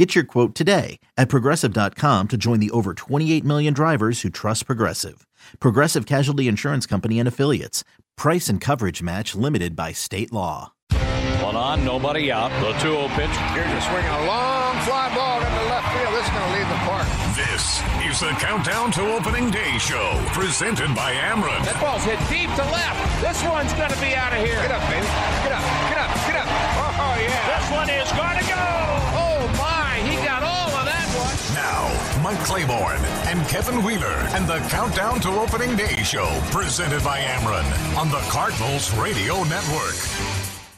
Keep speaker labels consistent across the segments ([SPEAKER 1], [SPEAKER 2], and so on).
[SPEAKER 1] Get your quote today at progressive.com to join the over 28 million drivers who trust Progressive. Progressive Casualty Insurance Company and Affiliates. Price and coverage match limited by state law.
[SPEAKER 2] One on, nobody out. The 2 0 pitch.
[SPEAKER 3] Here's a swing, a long fly ball into left field. This is going to leave the park.
[SPEAKER 4] This is the Countdown to Opening Day show, presented by Ameren.
[SPEAKER 5] That ball's hit deep to left. This one's going to be out of here.
[SPEAKER 3] Get up, baby. Get up, get up, get up. Oh, yeah.
[SPEAKER 5] This one is going to go. Oh, my.
[SPEAKER 4] Mike Claiborne and Kevin Wheeler and the Countdown to Opening Day show, presented by Ameren on the Cardinals Radio Network.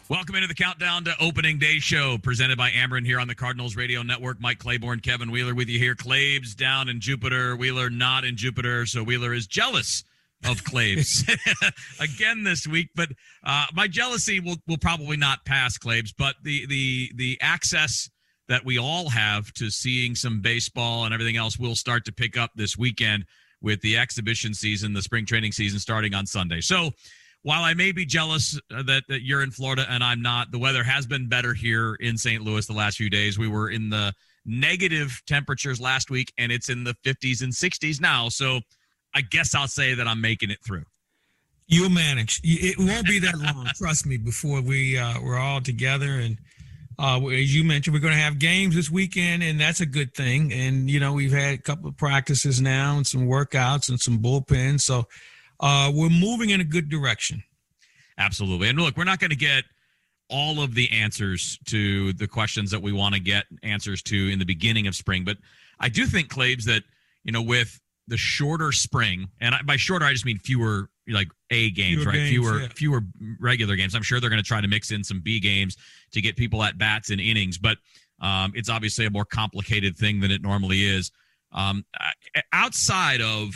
[SPEAKER 6] Welcome into the Countdown to Opening Day show presented by Ameren here on the Cardinals Radio Network. Mike Claiborne, Kevin Wheeler with you here. Claves down in Jupiter, Wheeler not in Jupiter, so Wheeler is jealous of Claves again this week. But uh, my jealousy will, will probably not pass Claves, but the the the access that we all have to seeing some baseball and everything else will start to pick up this weekend with the exhibition season, the spring training season starting on Sunday. So while I may be jealous uh, that, that you're in Florida and I'm not, the weather has been better here in St. Louis the last few days. We were in the negative temperatures last week and it's in the 50s and 60s now. So I guess I'll say that I'm making it through.
[SPEAKER 7] You'll manage. It won't be that long, trust me, before we uh, we're all together. And uh, as you mentioned, we're going to have games this weekend, and that's a good thing. And you know, we've had a couple of practices now, and some workouts, and some bullpens. So uh, we're moving in a good direction.
[SPEAKER 6] Absolutely. And look, we're not going to get all of the answers to the questions that we want to get answers to in the beginning of spring, but I do think, Claves, that you know, with the shorter spring, and by shorter I just mean fewer like A games,
[SPEAKER 7] Fewer
[SPEAKER 6] right?
[SPEAKER 7] games,
[SPEAKER 6] fewer
[SPEAKER 7] yeah.
[SPEAKER 6] fewer regular games. I'm sure they're going to try to mix in some B games to get people at bats and innings, but um, it's obviously a more complicated thing than it normally is. Um, outside of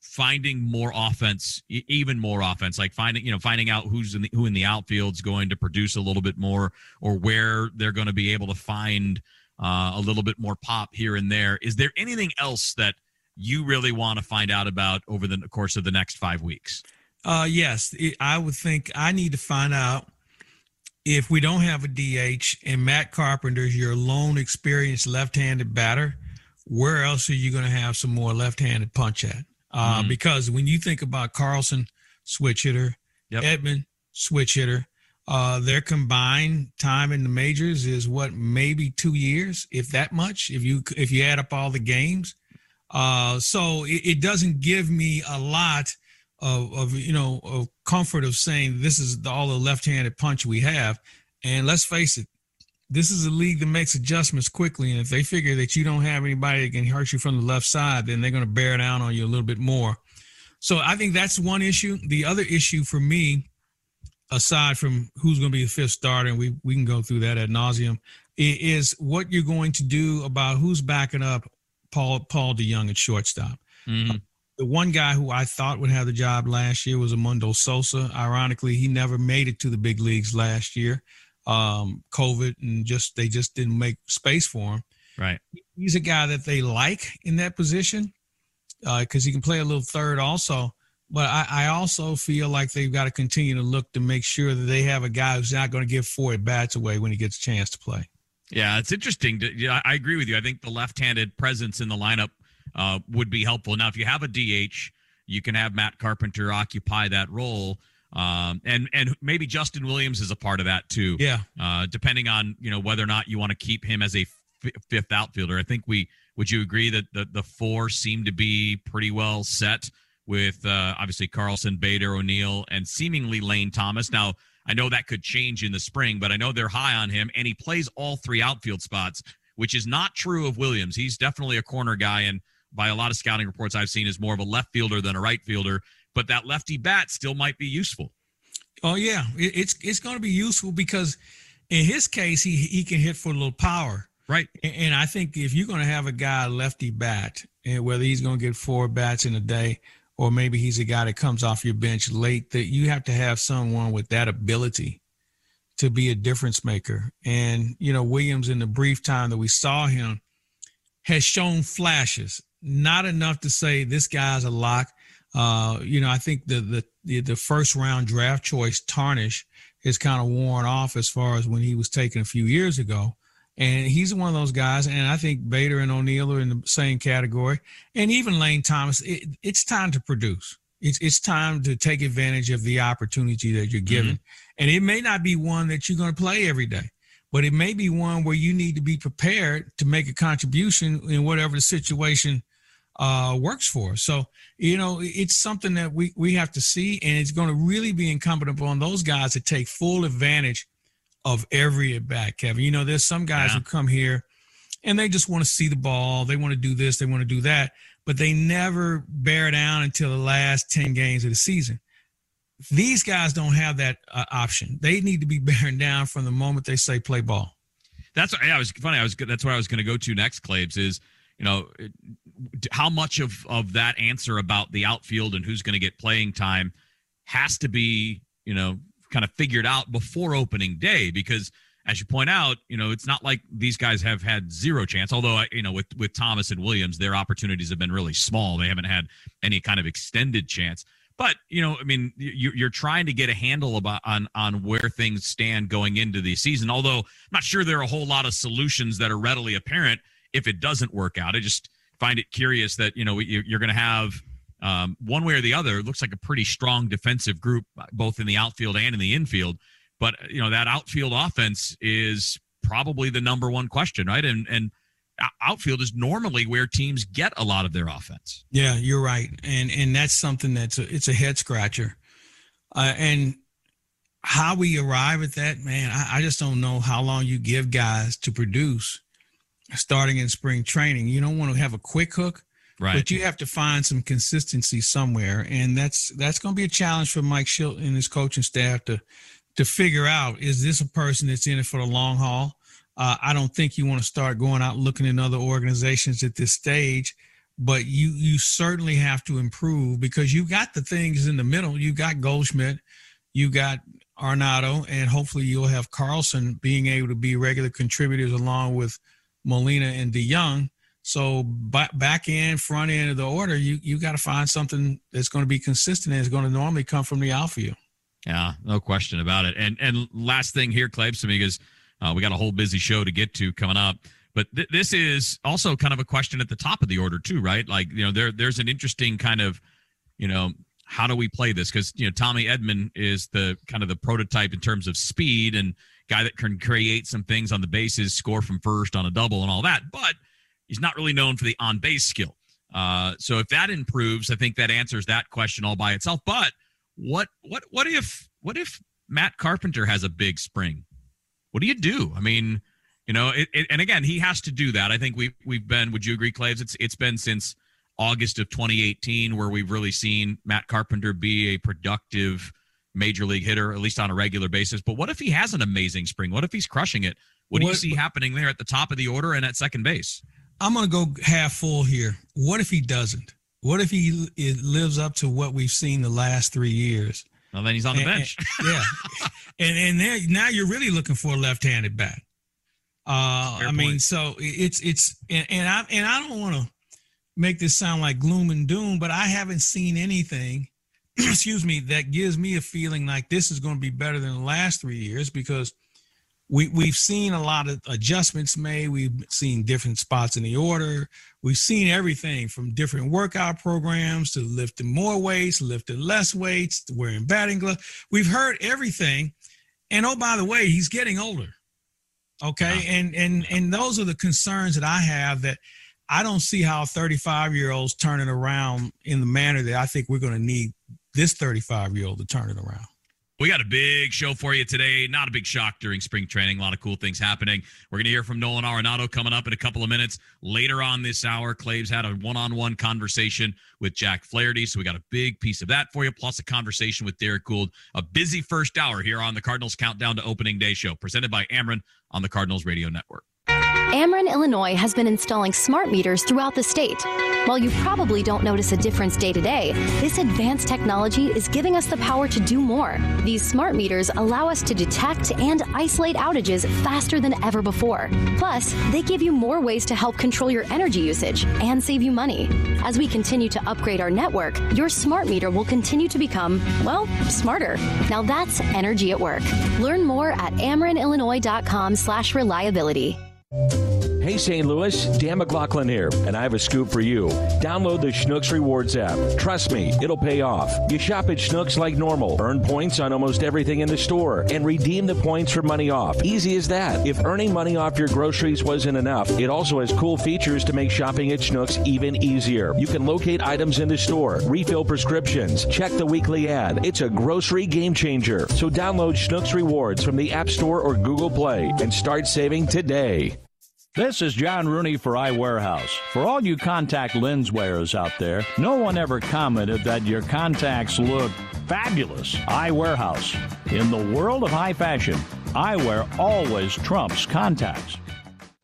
[SPEAKER 6] finding more offense, even more offense, like finding you know finding out who's in the, who in the outfield's going to produce a little bit more, or where they're going to be able to find uh, a little bit more pop here and there. Is there anything else that you really want to find out about over the course of the next five weeks?
[SPEAKER 7] Uh, yes, it, I would think I need to find out if we don't have a DH and Matt Carpenter's your lone experienced left-handed batter. Where else are you going to have some more left-handed punch at? Uh,
[SPEAKER 6] Mhm.
[SPEAKER 7] Because when you think about Carlson, switch hitter,
[SPEAKER 6] Yep.
[SPEAKER 7] Edman, switch hitter, uh, their combined time in the majors is what maybe two years, if that much. If you if you add up all the games, uh, so it, it doesn't give me a lot of, of you know of comfort of saying this is the, all the left-handed punch we have. And let's face it, this is a league that makes adjustments quickly. And if they figure that you don't have anybody that can hurt you from the left side, then they're going to bear down on you a little bit more. So I think that's one issue. The other issue for me, aside from who's going to be the fifth starter, and we we can go through that ad nauseum, is what you're going to do about who's backing up Paul Paul DeJong at shortstop.
[SPEAKER 6] Mhm.
[SPEAKER 7] The one guy who I thought would have the job last year was Edmundo Sosa. Ironically, he never made it to the big leagues last year. Um, COVID and just they just didn't make space for him.
[SPEAKER 6] Right.
[SPEAKER 7] He's a guy that they like in that position because he can play a little third also. But I, I also feel like they've got to continue to look to make sure that they have a guy who's not going to give four at bats away when he gets a chance to play.
[SPEAKER 6] Yeah, it's interesting. To, yeah, I agree with you. I think the left-handed presence in the lineup uh, would be helpful. Now, if you have a DH, you can have Matt Carpenter occupy that role, um, and and maybe Justin Williams is a part of that too.
[SPEAKER 7] Yeah.
[SPEAKER 6] Uh, depending on you know whether or not you want to keep him as a f- fifth outfielder. I think we would you agree that the the four seem to be pretty well set with uh, obviously Carlson, Bader, O'Neill, and seemingly Lane Thomas. Now I know that could change in the spring, but I know they're high on him, and he plays all three outfield spots, which is not true of Williams. He's definitely a corner guy, and by a lot of scouting reports I've seen, is more of a left fielder than a right fielder. But that lefty bat still might be useful.
[SPEAKER 7] Oh yeah, it's it's going to be useful because in his case he he can hit for a little power.
[SPEAKER 6] Right.
[SPEAKER 7] And, and I think if you're going to have a guy lefty bat, and whether he's going to get four bats in a day or maybe he's a guy that comes off your bench late, that you have to have someone with that ability to be a difference maker. And, you know, Williams, in the brief time that we saw him, has shown flashes, not enough to say this guy's a lock. Uh, you know, I think the, the, the first round draft choice tarnish is kind of worn off as far as when he was taken a few years ago. And he's one of those guys. And I think Bader and O'Neill are in the same category. And even Lane Thomas, it, it's time to produce. It's, it's time to take advantage of the opportunity that you're given. Mm-hmm. And it may not be one that you're going to play every day, but it may be one where you need to be prepared to make a contribution in whatever the situation uh, works for. So, you know, it's something that we, we have to see, and it's going to really be incumbent upon those guys to take full advantage of every at bat, Kevin. You know, there's some guys yeah. who come here and they just want to see the ball. They want to do this, they want to do that, but they never bear down until the last 10 games of the season. These guys don't have that uh, option. They need to be bearing down from the moment they say play ball.
[SPEAKER 6] That's yeah, I was funny. I was that's what I was going to go to next, Claves, is you know how much of of that answer about the outfield and who's going to get playing time has to be you know kind of figured out before opening day because as you point out, you know, it's not like these guys have had zero chance. Although, you know, with with Thomas and Williams, their opportunities have been really small. They haven't had any kind of extended chance. But you know, I mean, you, you're trying to get a handle about on on where things stand going into the season. Although I'm not sure there are a whole lot of solutions that are readily apparent if it doesn't work out. I just find it curious that you know you're going to have um, one way or the other, looks like a pretty strong defensive group, both in the outfield and in the infield. But you know that outfield offense is probably the number one question, right? And and outfield is normally where teams get a lot of their offense.
[SPEAKER 7] Yeah, you're right, and and that's something that's a, it's a head scratcher, uh, and how we arrive at that, man, I, I just don't know how long you give guys to produce starting in spring training. You don't want to have a quick hook Right. But you have to find some consistency somewhere, and that's that's going to be a challenge for Mike Shildt and his coaching staff to to figure out: is this a person that's in it for the long haul? Uh, I don't think you want to start going out looking in other organizations at this stage, but you you certainly have to improve because you got the things in the middle. You got Goldschmidt, you got Arenado, and hopefully you'll have Carlson being able to be regular contributors along with Molina and DeJong. So back end, front end of the order, you you got to find something that's going to be consistent and is going to normally come from the outfield.
[SPEAKER 6] Yeah, no question about it. And and last thing here, Claves, because uh, we got a whole busy show to get to coming up. But th- this is also kind of a question at the top of the order too, right? Like you know, there there's an interesting kind of, you know, how do we play this? Because you know, Tommy Edman is the kind of the prototype in terms of speed and guy that can create some things on the bases, score from first on a double and all that, but he's not really known for the on base skill. Uh, so if that improves, I think that answers that question all by itself. But what what what if what if Matt Carpenter has a big spring? What do you do? I mean, you know, it, it, and again, he has to do that. I think we've we've been. Would you agree, Claves? It's it's been since August of 2018 where we've really seen Matt Carpenter be a productive major league hitter, at least on a regular basis. But what if he has an amazing spring? What if he's crushing it? What, what do you see happening there at the top of the order and at second base?
[SPEAKER 7] I'm going to go half full here. What if he doesn't? What if he it lives up to what we've seen the last three years?
[SPEAKER 6] Well, then he's on the and, bench.
[SPEAKER 7] And, yeah, and and there, now you're really looking for a left-handed bat. Uh, I mean, so it's it's and, and I and I don't want to make this sound like gloom and doom, but I haven't seen anything, excuse me, that gives me a feeling like this is going to be better than the last three years because – we we've seen a lot of adjustments made. We've seen different spots in the order. We've seen everything from different workout programs to lifting more weights, lifting less weights, to wearing batting gloves. We've heard everything. And oh, by the way, he's getting older. Okay, and and and those are the concerns that I have that I don't see how 35 year olds turning around in the manner that I think we're going to need this 35 year old to turn it around.
[SPEAKER 6] We got a big show for you today. Not a big shock during spring training. A lot of cool things happening. We're going to hear from Nolan Arenado coming up in a couple of minutes. Later on this hour, Claves had a one on one conversation with Jack Flaherty. So we got a big piece of that for you, plus a conversation with Derrick Goold. A busy first hour here on the Cardinals Countdown to Opening Day show, presented by Ameren on the Cardinals Radio Network.
[SPEAKER 8] Ameren, Illinois has been installing smart meters throughout the state. While you probably don't notice a difference day to day, this advanced technology is giving us the power to do more. These smart meters allow us to detect and isolate outages faster than ever before. Plus, they give you more ways to help control your energy usage and save you money. As we continue to upgrade our network, your smart meter will continue to become, well, smarter. Now that's energy at work. Learn more at amerenillinois.com slash reliability. Thank you.
[SPEAKER 9] Hey St. Louis, Dan McLaughlin here, and I have a scoop for you. Download the Schnucks Rewards app. Trust me, it'll pay off. You shop at Schnucks like normal, earn points on almost everything in the store, and redeem the points for money off. Easy as that. If earning money off your groceries wasn't enough, it also has cool features to make shopping at Schnucks even easier. You can locate items in the store, refill prescriptions, check the weekly ad. It's a grocery game changer. So download Schnucks Rewards from the App Store or Google Play and start saving today.
[SPEAKER 2] This is John Rooney for eyewarehouse. For all you contact lens wearers out there, no one ever commented that your contacts look fabulous. Eyewarehouse. In the world of high fashion, eyewear always trumps contacts.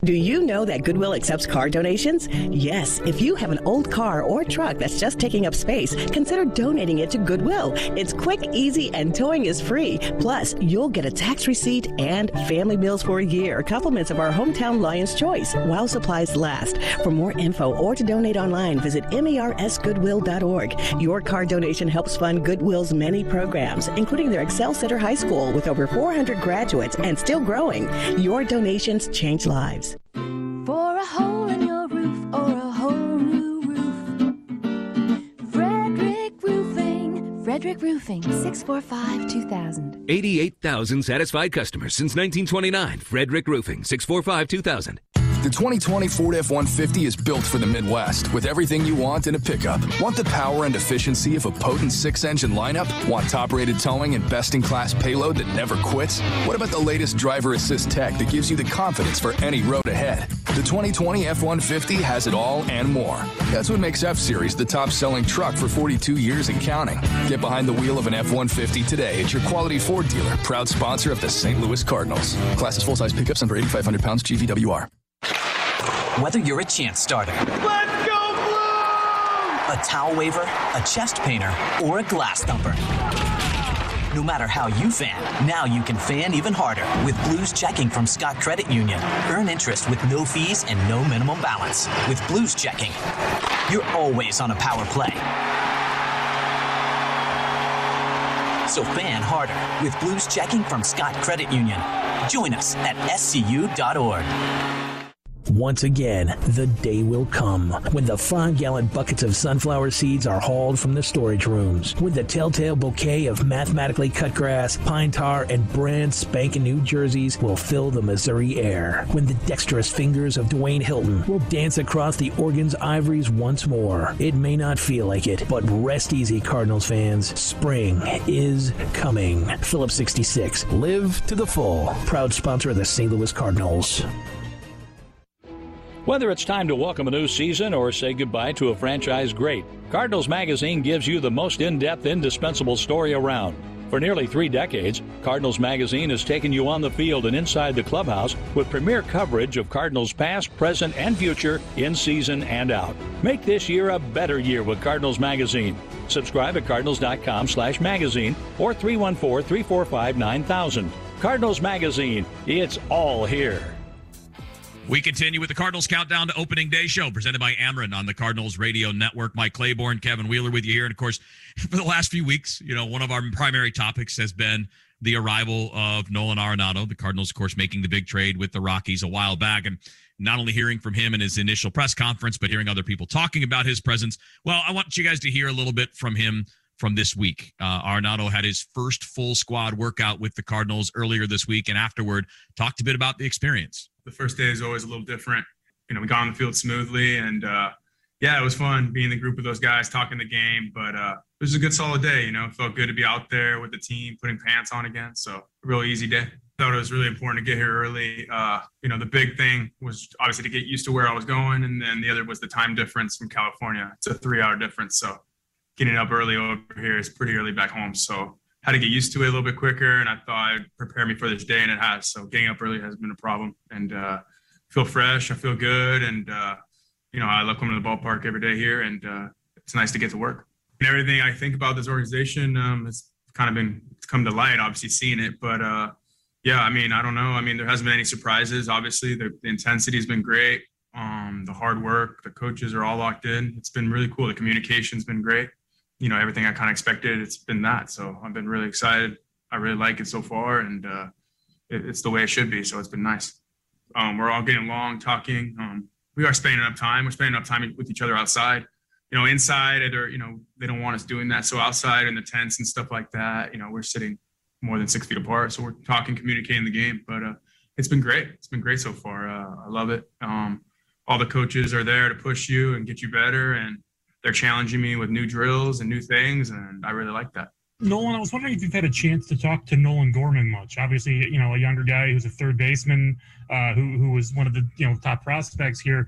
[SPEAKER 10] Do you know that Goodwill accepts car donations? Yes, if you have an old car or truck that's just taking up space, consider donating it to Goodwill. It's quick, easy, and towing is free. Plus, you'll get a tax receipt and family meals for a year, compliments of our hometown Lion's Choice, while supplies last. For more info or to donate online, visit mersgoodwill.org. Your car donation helps fund Goodwill's many programs, including their Excel Center High School with over 400 graduates and still growing. Your donations change lives.
[SPEAKER 11] For a hole in your roof or a whole new roof. Frederick Roofing. Frederick Roofing, 645 2000.
[SPEAKER 12] 88,000 satisfied customers since 1929. Frederick Roofing, 645 2000.
[SPEAKER 13] The 2020 Ford F-150 is built for the Midwest with everything you want in a pickup. Want the power and efficiency of a potent six-engine lineup? Want top-rated towing and best-in-class payload that never quits? What about the latest driver assist tech that gives you the confidence for any road ahead? The 2020 F-150 has it all and more. That's what makes F-Series the top-selling truck for 42 years and counting. Get behind the wheel of an F-150 today at your quality Ford dealer, proud sponsor of the St. Louis Cardinals. Class is full-size pickups under 8,500 pounds GVWR.
[SPEAKER 14] Whether you're a chance starter,
[SPEAKER 5] Let's go blue!
[SPEAKER 14] a towel waver, a chest painter, or a glass thumper. No matter how you fan, now you can fan even harder with Blues checking from Scott Credit Union. Earn interest with no fees and no minimum balance. With Blues checking, you're always on a power play. So fan harder with Blues checking from Scott Credit Union. Join us at scu.org.
[SPEAKER 15] Once again, the day will come when the five gallon buckets of sunflower seeds are hauled from the storage rooms. When the telltale bouquet of mathematically cut grass, pine tar, and brand spanking new jerseys will fill the Missouri air. When the dexterous fingers of Dwayne Hilton will dance across the Oregon's ivories once more. It may not feel like it, but rest easy, Cardinals fans. Spring is coming. Phillips 66. Live to the full. Proud sponsor of the St. Louis Cardinals.
[SPEAKER 2] Whether it's time to welcome a new season or say goodbye to a franchise great, Cardinals Magazine gives you the most in depth, indispensable story around. For nearly three decades, Cardinals Magazine has taken you on the field and inside the clubhouse with premier coverage of Cardinals past, present, and future in season and out. Make this year a better year with Cardinals Magazine. Subscribe at cardinals.com slash magazine or 314-345-9000. Cardinals Magazine, it's all here.
[SPEAKER 6] We continue with the Cardinals Countdown to Opening Day show presented by Ameren on the Cardinals Radio Network. Mike Claiborne, Kevin Wheeler with you here. And of course, for the last few weeks, you know, one of our primary topics has been the arrival of Nolan Arenado. The Cardinals, of course, making the big trade with the Rockies a while back. And not only hearing from him in his initial press conference, but hearing other people talking about his presence. Well, I want you guys to hear a little bit from him from this week. Uh, had his first full squad workout with the Cardinals earlier this week, and afterward talked a bit about the experience.
[SPEAKER 16] The first day is always a little different. You know, we got on the field smoothly, and uh, yeah, it was fun being in the group with those guys, talking the game. But uh, it was a good, solid day. You know, it felt good to be out there with the team, putting pants on again. So, a real easy day. Thought it was really important to get here early. Uh, you know, the big thing was obviously to get used to where I was going, and then the other was the time difference from California. It's a three-hour difference, so getting up early over here is pretty early back home. So had to get used to it a little bit quicker. And I thought it'd prepare me for this day, and it has. So getting up early has been a problem. And uh, feel fresh. I feel good, and uh, you know, I love coming to the ballpark every day here, and uh, it's nice to get to work. And everything I think about this organization um, has kind of been come to light. Obviously, seeing it, but uh, yeah, I mean, I don't know. I mean, there hasn't been any surprises. Obviously, the, the intensity has been great. Um, the hard work, the coaches are all locked in. It's been really cool. The communication's been great. You know, everything I kind of expected, it's been that. So I've been really excited. I really like it so far, and uh, it, it's the way it should be. So it's been nice. Um, we're all getting along, talking. Um, we are spending enough time. We're spending enough time with each other outside. You know, inside, or you know, they don't want us doing that. So outside in the tents and stuff like that, you know, we're sitting more than six feet apart. So we're talking, communicating the game. But uh, it's been great. It's been great so far. Uh, I love it. Um, all the coaches are there to push you and get you better, and they're challenging me with new drills and new things, and I really like that.
[SPEAKER 17] Nolan, I was wondering if you've had a chance to talk to Nolan Gorman much. Obviously, you know, a younger guy who's a third baseman, uh, who who was one of the you know top prospects here.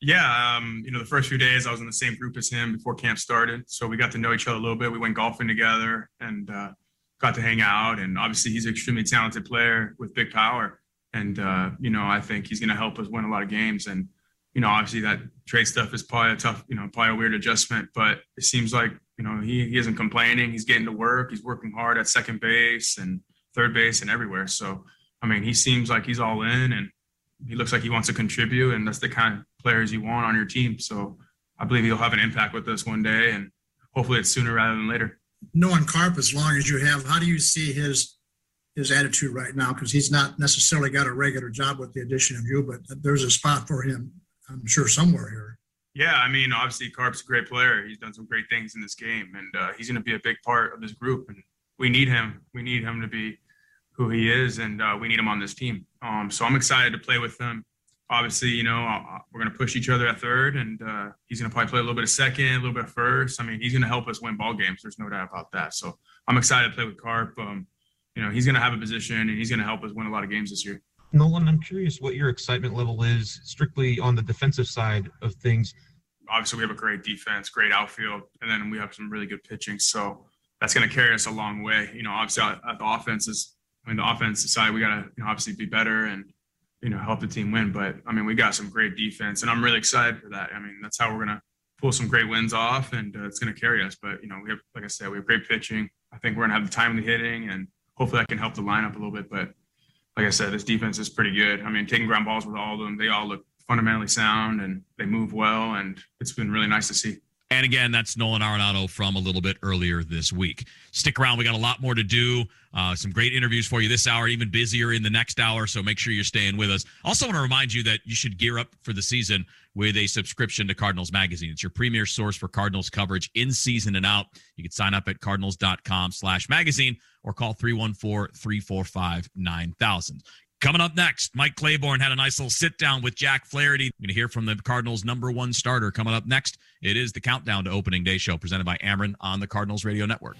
[SPEAKER 16] Yeah, um, you know, the first few days I was in the same group as him before camp started, so we got to know each other a little bit. We went golfing together and uh, got to hang out. And obviously, he's an extremely talented player with big power, and uh, you know, I think he's going to help us win a lot of games. And you know, obviously that trade stuff is probably a tough, you know, probably a weird adjustment, but it seems like you know, he, he isn't complaining. He's getting to work. He's working hard at second base and third base and everywhere. So, I mean, he seems like he's all in and he looks like he wants to contribute. And that's the kind of players you want on your team. So I believe he'll have an impact with us one day and hopefully it's sooner rather than later.
[SPEAKER 18] Knowing Carp as long as you have, how do you see his his attitude right now? Because he's not necessarily got a regular job with the addition of you, but there's a spot for him, I'm sure, somewhere here.
[SPEAKER 16] Yeah, I mean, obviously, Carp's a great player. He's done some great things in this game, and uh, he's going to be a big part of this group. And we need him. We need him to be who he is, and uh, we need him on this team. Um, so I'm excited to play with him. Obviously, you know, uh, we're going to push each other at third, and uh, he's going to probably play a little bit of second, a little bit of first. I mean, he's going to help us win ball games. There's no doubt about that. So I'm excited to play with Carp. Um, you know, he's going to have a position, and he's going to help us win a lot of games this year.
[SPEAKER 19] Nolan, I'm curious what your excitement level is strictly on the defensive side of things
[SPEAKER 16] obviously we have a great defense, great outfield, and then we have some really good pitching. So that's going to carry us a long way. You know, obviously at the is. I mean, the offense side, we got to you know, obviously be better and you know help the team win. But I mean, we got some great defense, and I'm really excited for that. I mean, that's how we're going to pull some great wins off, and uh, it's going to carry us. But you know, we have, like I said, we have great pitching. I think we're going to have the timely hitting, and hopefully that can help the lineup a little bit. But like I said, this defense is pretty good. I mean, taking ground balls with all of them, they all look fundamentally sound and they move well, and it's been really nice to see.
[SPEAKER 6] And again, that's Nolan Arenado from a little bit earlier this week. Stick around. We got a lot more to do. Uh, some great interviews for you this hour, even busier in the next hour. So make sure you're staying with us. Also, want to remind you that you should gear up for the season with a subscription to Cardinals Magazine. It's your premier source for Cardinals coverage in season and out. You can sign up at cardinals.com slash magazine or call 314 345 9000. Coming up next, Mike Claiborne had a nice little sit down with Jack Flaherty. We're going to hear from the Cardinals' number one starter. Coming up next, it is the Countdown to Opening Day show presented by Ameren on the Cardinals Radio Network.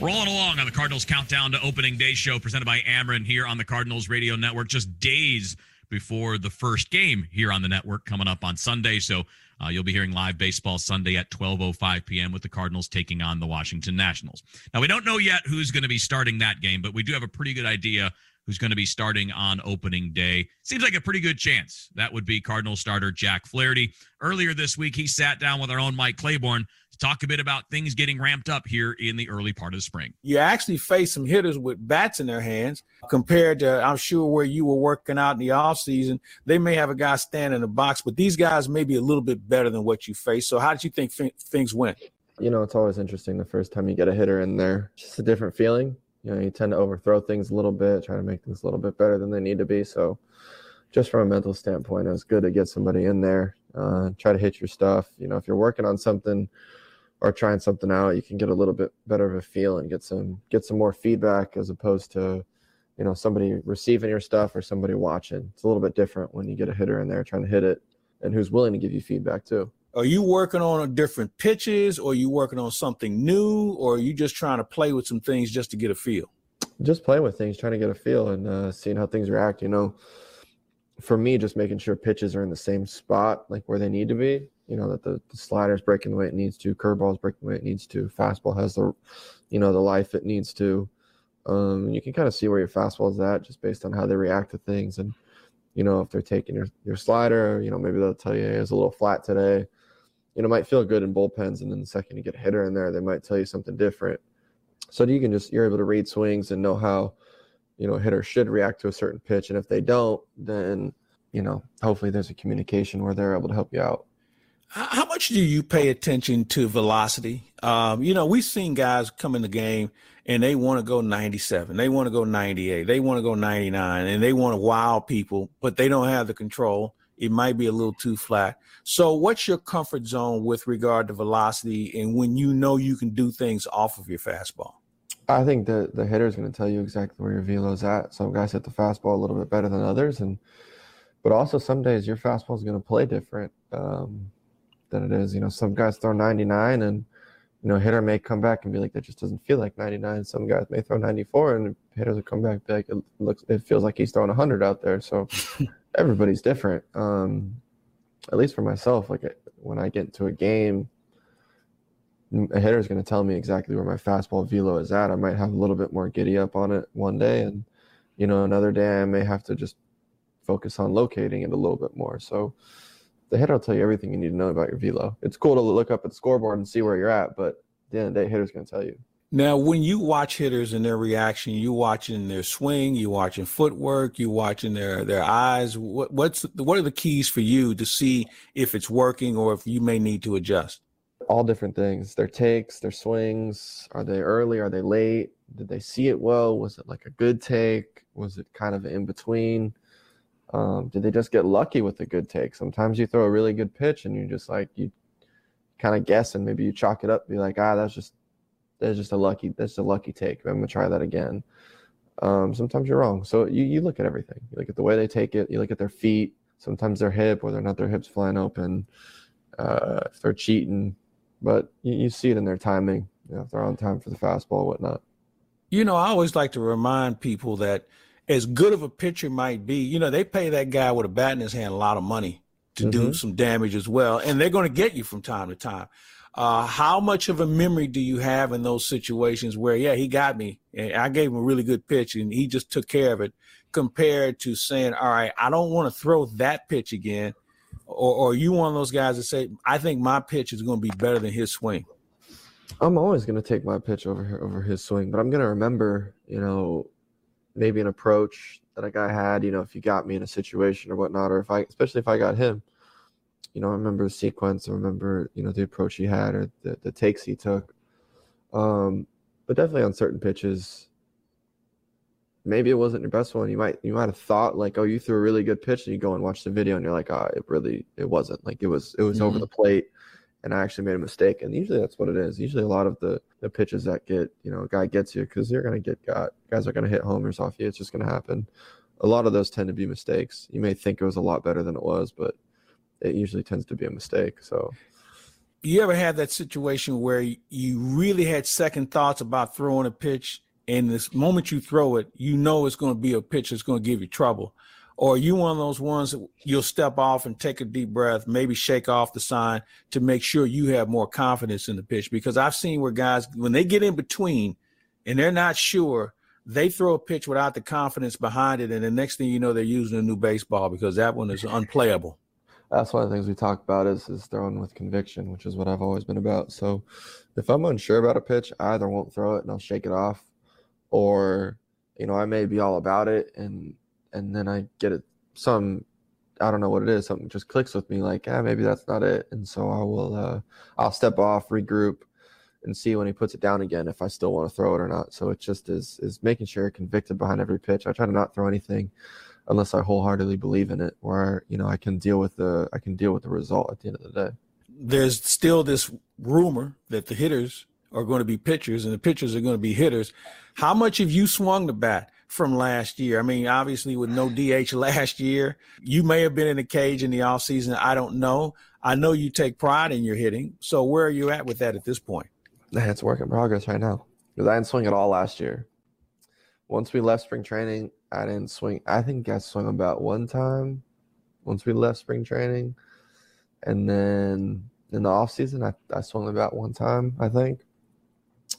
[SPEAKER 6] Rolling along on the Cardinals Countdown to Opening Day show presented by Ameren here on the Cardinals Radio Network, just days before the first game here on the network coming up on Sunday. So uh, you'll be hearing live baseball Sunday at 12:05 p.m. with the Cardinals taking on the Washington Nationals. Now we don't know yet who's going to be starting that game, but we do have a pretty good idea who's going to be starting on opening day. Seems like a pretty good chance. That would be Cardinal starter Jack Flaherty. Earlier this week, he sat down with our own Mike Claiborne talk a bit about things getting ramped up here in the early part of the spring.
[SPEAKER 20] You actually face some hitters with bats in their hands compared to, I'm sure, where you were working out in the offseason. They may have a guy stand in the box, but these guys may be a little bit better than what you face. So, how did you think f- things went?
[SPEAKER 21] You know, it's always interesting the first time you get a hitter in there. Just a different feeling you know, you tend to overthrow things a little bit, try to make things a little bit better than they need to be. So, just from a mental standpoint, it was good to get somebody in there, uh, try to hit your stuff. You know, if you're working on something or trying something out, you can get a little bit better of a feel and get some get some more feedback as opposed to, you know, somebody receiving your stuff or somebody watching. It's a little bit different when you get a hitter in there trying to hit it and who's willing to give you feedback too.
[SPEAKER 20] Are you working on different pitches or are you working on something new or are you just trying to play with some things just to get a feel?
[SPEAKER 21] Just playing with things, trying to get a feel and uh, seeing how things react. You know, for me, just making sure pitches are in the same spot, like where they need to be. You know, that the, the slider's breaking the way it needs to, curveball's breaking the way it needs to, fastball has the, you know, the life it needs to. Um, you can kind of see where your fastball is at just based on how they react to things. And you know, if they're taking your, your slider, you know, maybe they'll tell you hey, it's a little flat today. You know, might feel good in bullpens, and then the second you get a hitter in there, they might tell you something different. So you can just you're able to read swings and know how, you know, a hitter should react to a certain pitch, and if they don't, then you know, hopefully there's a communication where they're able to help you out.
[SPEAKER 7] How much do you pay attention to velocity? Um, you know, we've seen guys come in the game and they want to go 97, they want to go 98, they want to go 99, and they want to wow people, but they don't have the control. It might be a little too flat. So, what's your comfort zone with regard to velocity and when you know you can do things off of your fastball?
[SPEAKER 21] I think the the hitter is going to tell you exactly where your velo's at. Some guys hit the fastball a little bit better than others, and but also some days your fastball is going to play different um, than it is. You know, some guys throw 99 and you know, hitter may come back and be like, that just doesn't feel like 99. Some guys may throw 94 and hitters will come back and be like, it looks, it feels like he's throwing 100 out there. So everybody's different. Um, at least for myself, like when I get into a game, a hitter is going to tell me exactly where my fastball velo is at. I might have a little bit more giddy up on it one day, and you know, another day I may have to just focus on locating it a little bit more. So the hitter will tell you everything you need to know about your velo. It's cool to look up at the scoreboard and see where you're at, but at the end of the day, hitter's going to tell you.
[SPEAKER 7] Now, when you watch hitters and their reaction, you watching their swing, you watching footwork, you watching their their eyes. What what's what are the keys for you to see if it's working or if you may need to adjust?
[SPEAKER 21] All different things. Their takes, their swings. Are they early? Are they late? Did they see it well? Was it like a good take? Was it kind of in between? Um, did they just get lucky with a good take? Sometimes you throw a really good pitch and you just like you kind of guess and maybe you chalk it up, be like, ah, that's just that's just a lucky that's a lucky take. I'm gonna try that again. Um, sometimes you're wrong. So you, you look at everything. You look at the way they take it. You look at their feet. Sometimes their hip, whether or not their hips flying open, uh, if they're cheating, but you, you see it in their timing. You know, if they're on time for the fastball, whatnot.
[SPEAKER 7] You know, I always like to remind people that as good of a pitcher might be, you know, they pay that guy with a bat in his hand a lot of money to mm-hmm. do some damage as well, and they're going to get you from time to time. Uh, how much of a memory do you have in those situations where, yeah, he got me, and I gave him a really good pitch, and he just took care of it, compared to saying, all right, I don't want to throw that pitch again, or, or you one of those guys that say, I think my pitch is going to be better than his swing.
[SPEAKER 21] I'm always going to take my pitch over over his swing, but I'm going to remember, you know, maybe an approach that a guy had, you know, if you got me in a situation or whatnot, or if I, especially if I got him, you know, I remember the sequence, I remember, you know, the approach he had or the, the takes he took. Um, but definitely on certain pitches, maybe it wasn't your best one. You might, you might have thought like, oh, you threw a really good pitch and you go and watch the video and you're like, oh, it really, it wasn't like it was, it was mm-hmm. over the plate and I actually made a mistake. And usually that's what it is. Usually a lot of the the pitches that get you know a guy gets you because you're gonna get got guys are gonna hit homers off you. It's just gonna happen. A lot of those tend to be mistakes. You may think it was a lot better than it was, but it usually tends to be a mistake. So.
[SPEAKER 7] You ever had that situation where you really had second thoughts about throwing a pitch, and this moment you throw it, you know it's going to be a pitch that's going to give you trouble, or are you one of those ones that you'll step off and take a deep breath, maybe shake off the sign to make sure you have more confidence in the pitch. Because I've seen where guys, when they get in between and they're not sure, they throw a pitch without the confidence behind it, and the next thing you know, they're using a new baseball because that one is unplayable.
[SPEAKER 21] That's one of the things we talk about is is throwing with conviction, which is what I've always been about. So if I'm unsure about a pitch, I either won't throw it and I'll shake it off, or you know, I may be all about it and and then I get it some I don't know what it is, something just clicks with me like, ah, maybe that's not it. And so I will uh I'll step off, regroup and see when he puts it down again if I still want to throw it or not. So it just is is making sure you're convicted behind every pitch. I try to not throw anything unless I wholeheartedly believe in it, where you know I can deal with the I can deal with the result at the end of the day.
[SPEAKER 7] There's still this rumor that the hitters are going to be pitchers and the pitchers are going to be hitters. How much have you swung the bat? From last year. I mean, obviously with no DH last year, you may have been in a cage in the off season. I don't know. I know you take pride in your hitting. So where are you at with that at this point?
[SPEAKER 21] It's work in progress right now because I didn't swing at all last year. Once we left spring training, I didn't swing. I think I swung about one time once we left spring training. And then in the off season, I, I swung about one time, I think.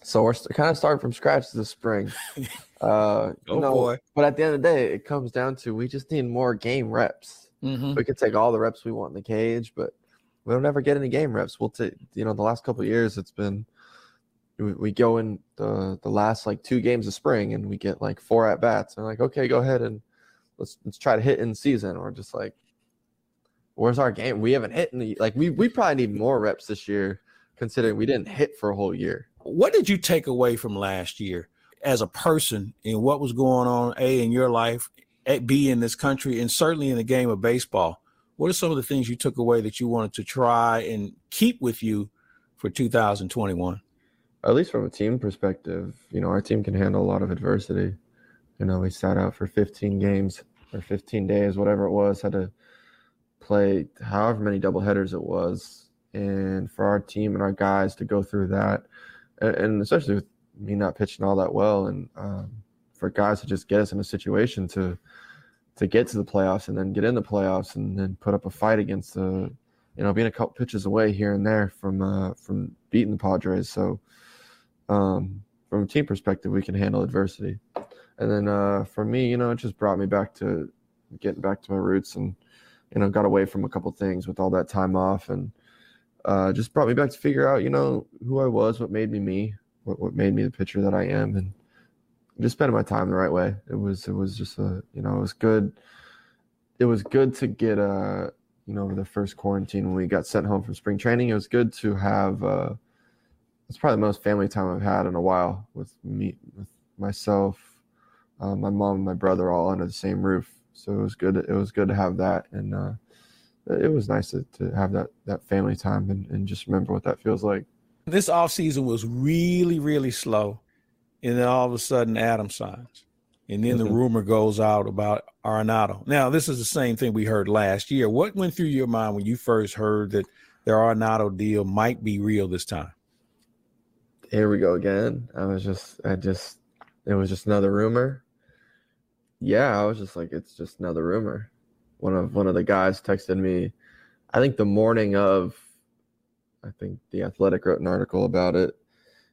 [SPEAKER 21] So we're kind of starting from scratch this spring. Uh,
[SPEAKER 7] Oh,
[SPEAKER 21] you know,
[SPEAKER 7] boy.
[SPEAKER 21] But at the end of the day, it comes down to we just need more game reps.
[SPEAKER 7] Mhm.
[SPEAKER 21] We could take all the reps we want in the cage, but we don't ever get any game reps. We'll take, you know, the last couple of years, it's been we, we go in the the last like two games of spring and we get like four at bats and like okay, go ahead and let's let's try to hit in season or just like where's our game? We haven't hit in the like we we probably need more reps this year considering we didn't hit for a whole year.
[SPEAKER 7] What did you take away from last year as a person and what was going on, A, in your life, B, in this country, and certainly in the game of baseball? What are some of the things you took away that you wanted to try and keep with you for 2021?
[SPEAKER 21] At least from a team perspective, you know, our team can handle a lot of adversity. You know, we sat out for 15 games or 15 days, whatever it was, had to play however many double headers it was. And for our team and our guys to go through that, and, and especially with me not pitching all that well, and um, for guys to just get us in a situation to to get to the playoffs and then get in the playoffs and then put up a fight against the, you know, being a couple pitches away here and there from uh, from beating the Padres. So um, from a team perspective, we can handle adversity. And then uh, for me, you know, it just brought me back to getting back to my roots and, you know, got away from a couple things with all that time off and uh, just brought me back to figure out, you know, who I was, what made me me, what, what made me the pitcher that I am. And just spending my time the right way. It was, it was just a, you know, it was good. It was good to get, a you know, the first quarantine when we got sent home from spring training. It was good to have, uh, it's probably the most family time I've had in a while with me, with myself, uh, my mom, and my brother all under the same roof. So it was good. It was good to have that, and uh, it was nice to, to have that that family time and, and just remember what that feels like.
[SPEAKER 7] This offseason was really, really slow. And then all of a sudden, Adam signs. And then the
[SPEAKER 21] Mhm.
[SPEAKER 7] rumor goes out about Arenado. Now, this is the same thing we heard last year. What went through your mind when you first heard that the Arenado deal might be real this time?
[SPEAKER 21] Here we go again. I was just, I just, it was just another rumor. Yeah, I was just like, it's just another rumor. One of one of the guys texted me, I think the morning of, I think the Athletic wrote an article about it,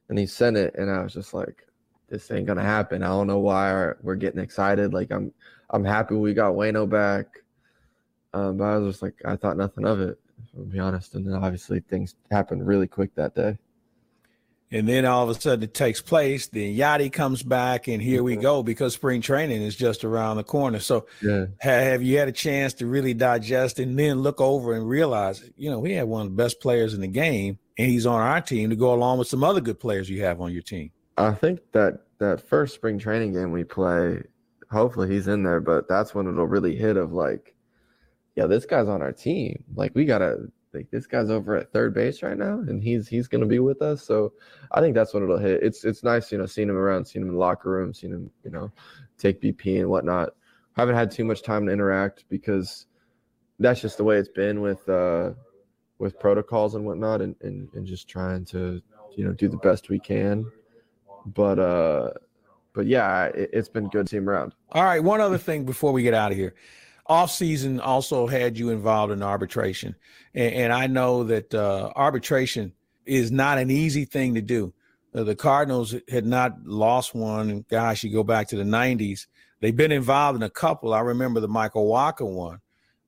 [SPEAKER 21] and he sent it, and I was just like, this ain't gonna happen. I don't know why we're getting excited. Like I'm, I'm happy we got Wayno back, um, but I was just like, I thought nothing of it, to be honest. And then obviously things happened really quick that day.
[SPEAKER 7] And then all of a sudden it takes place. Then Yadi comes back, and here we go because spring training is just around the corner. So,
[SPEAKER 21] Yeah.
[SPEAKER 7] have you had a chance to really digest and then look over and realize, you know, we have one of the best players in the game, and he's on our team to go along with some other good players you have on your team?
[SPEAKER 21] I think that that first spring training game we play, hopefully he's in there, but that's when it'll really hit of like, yeah, this guy's on our team. Like we gotta like this guy's over at third base right now and he's he's gonna be with us. So I think that's when it'll hit. It's it's nice, you know, seeing him around, seeing him in the locker room, seeing him, you know, take BP and whatnot. I haven't had too much time to interact because that's just the way it's been with uh with protocols and whatnot and, and, and just trying to, you know, do the best we can but uh but yeah it, it's been good team around
[SPEAKER 7] All right, one other thing before we get out of here. Off season also had you involved in arbitration, and, and I know that uh, arbitration is not an easy thing to do. Uh, the Cardinals had not lost one. Gosh, you go back to the '90s. They've been involved in a couple. I remember the Michael Walker one.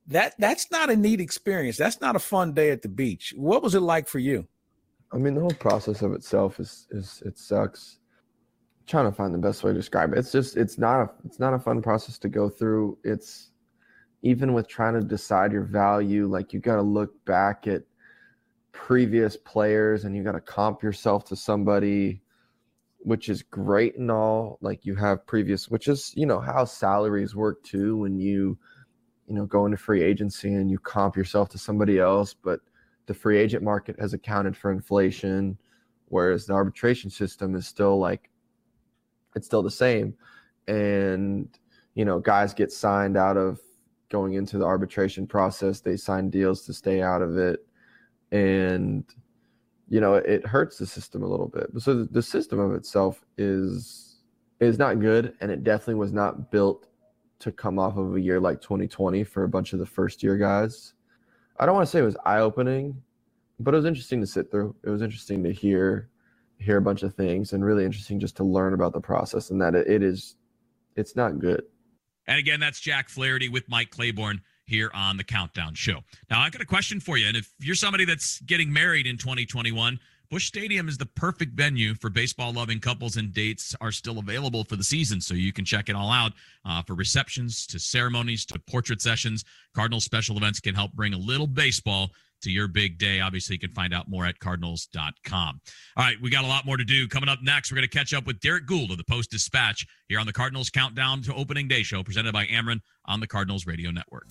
[SPEAKER 7] That that's not a neat experience. That's not a fun day at the beach. What was it like for you?
[SPEAKER 21] i mean the whole process of itself is is it sucks trying to find the best way to describe it it's just it's not a it's not a fun process to go through it's even with trying to decide your value like you got to look back at previous players and you got to comp yourself to somebody which is great and all like you have previous which is you know how salaries work too when you you know go into free agency and you comp yourself to somebody else but the free agent market has accounted for inflation whereas the arbitration system is still like it's still the same. And you know guys get signed out of going into the arbitration process they sign deals to stay out of it. And you know it hurts the system a little bit. So the- the system of itself is is not good and it definitely was not built to come off of a year like 2020 for a bunch of the first year guys. I don't want to say it was eye opening but it was interesting to sit through. It was interesting to hear hear a bunch of things and really interesting just to learn about the process and that it, it is it's not good.
[SPEAKER 6] And again, that's Jack Flaherty with Mike Claiborne here on the Countdown Show. Now, I got a question for you. And if you're somebody that's getting married in 2021, Busch Stadium is the perfect venue for baseball loving couples, and dates are still available for the season. So you can check it all out uh, for receptions to ceremonies to portrait sessions. Cardinal special events can help bring a little baseball to your big day. Obviously, you can find out more at cardinals.com. All right, we got a lot more to do. Coming up next, we're going to catch up with Derrick Goold of the Post Dispatch here on the Cardinals Countdown to Opening Day show presented by Ameren on the Cardinals Radio Network.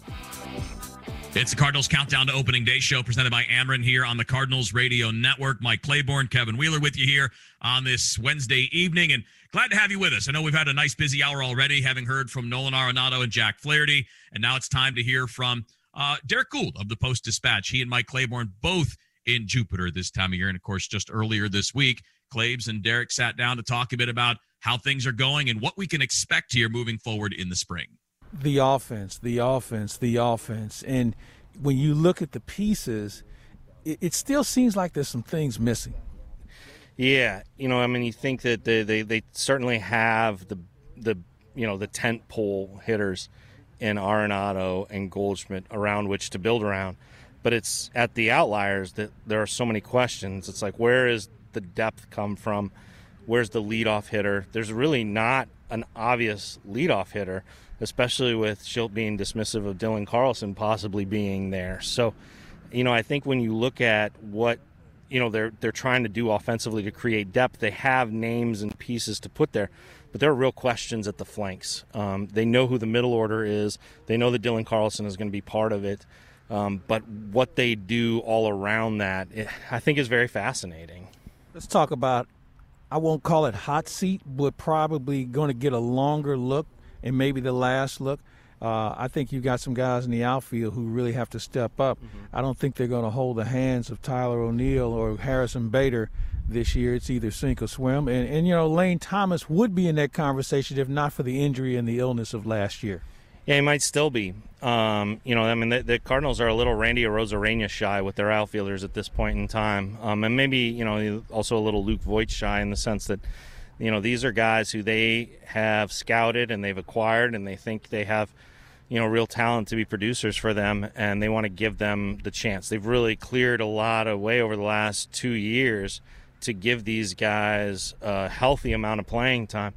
[SPEAKER 6] It's the Cardinals Countdown to Opening Day show presented by Ameren here on the Cardinals Radio Network. Mike Claiborne, Kevin Wheeler with you here on this Wednesday evening. And glad to have you with us. I know we've had a nice busy hour already, having heard from Nolan Arenado and Jack Flaherty. And now it's time to hear from uh, Derrick Goold of the Post Dispatch. He and Mike Claiborne both in Jupiter this time of year. And of course, just earlier this week, Claibs and Derek sat down to talk a bit about how things are going and what we can expect here moving forward in the spring
[SPEAKER 20] the offense, the offense, the offense. And when you look at the pieces, it, it, still seems like there's some things missing.
[SPEAKER 22] Yeah, you know, I mean, you think that they, they, they certainly have the the you know the tent pole hitters in Arenado and Goldschmidt around which to build around, but it's at the outliers that there are so many questions. It's like where is the depth come from? Where's the leadoff hitter? There's really not an obvious leadoff hitter especially with Shildt being dismissive of Dylan Carlson possibly being there. So, you know, I think when you look at what you know they're they're trying to do offensively to create depth, they have names and pieces to put there, but there are real questions at the flanks. Um, they know who the middle order is. They know that Dylan Carlson is going to be part of it. Um, but what they do all around that, it, I think, is very fascinating.
[SPEAKER 20] Let's talk about. I won't call it hot seat, but probably going to get a longer look and maybe the last look. Uh, I think you've got some guys in the outfield who really have to step up. Mm-hmm. I don't think they're going to hold the hands of Tyler O'Neill or Harrison Bader this year. It's either sink or swim. And, and, you know, Lane Thomas would be in that conversation if not for the injury and the illness of last year.
[SPEAKER 22] Yeah, he might still be. Um, you know, I mean, the, the, Cardinals are a little Randy Arozarena shy with their outfielders at this point in time. Um, and maybe, you know, also a little Luke Voit shy in the sense that – you know, these are guys who they have scouted and they've acquired and they think they have, you know, real talent to be producers for them and they want to give them the chance. They've really cleared a lot of way over the last two years to give these guys a healthy amount of playing time.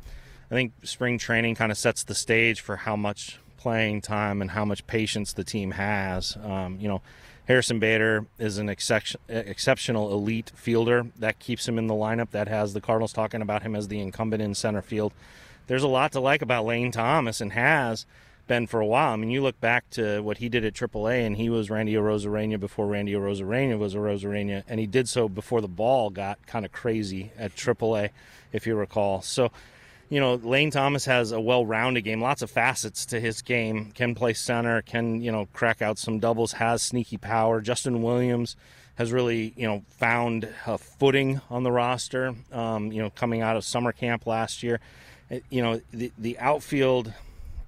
[SPEAKER 22] I think spring training kind of sets the stage for how much playing time and how much patience the team has. Um, you know, Harrison Bader is an exceptional elite fielder. That keeps him in the lineup. That has the Cardinals talking about him as the incumbent in center field. There's a lot to like about Lane Thomas and has been for a while. I mean, you look back to what he did at AAA, and he was Randy Arozarena before Randy Arozarena was Arozarena, and he did so before the ball got kind of crazy at AAA, if you recall. So you know, Lane Thomas has a well-rounded game, lots of facets to his game. Can play center, can you know crack out some doubles, has sneaky power. Justin Williams has really you know found a footing on the roster. Um, you know, coming out of summer camp last year, you know the the outfield.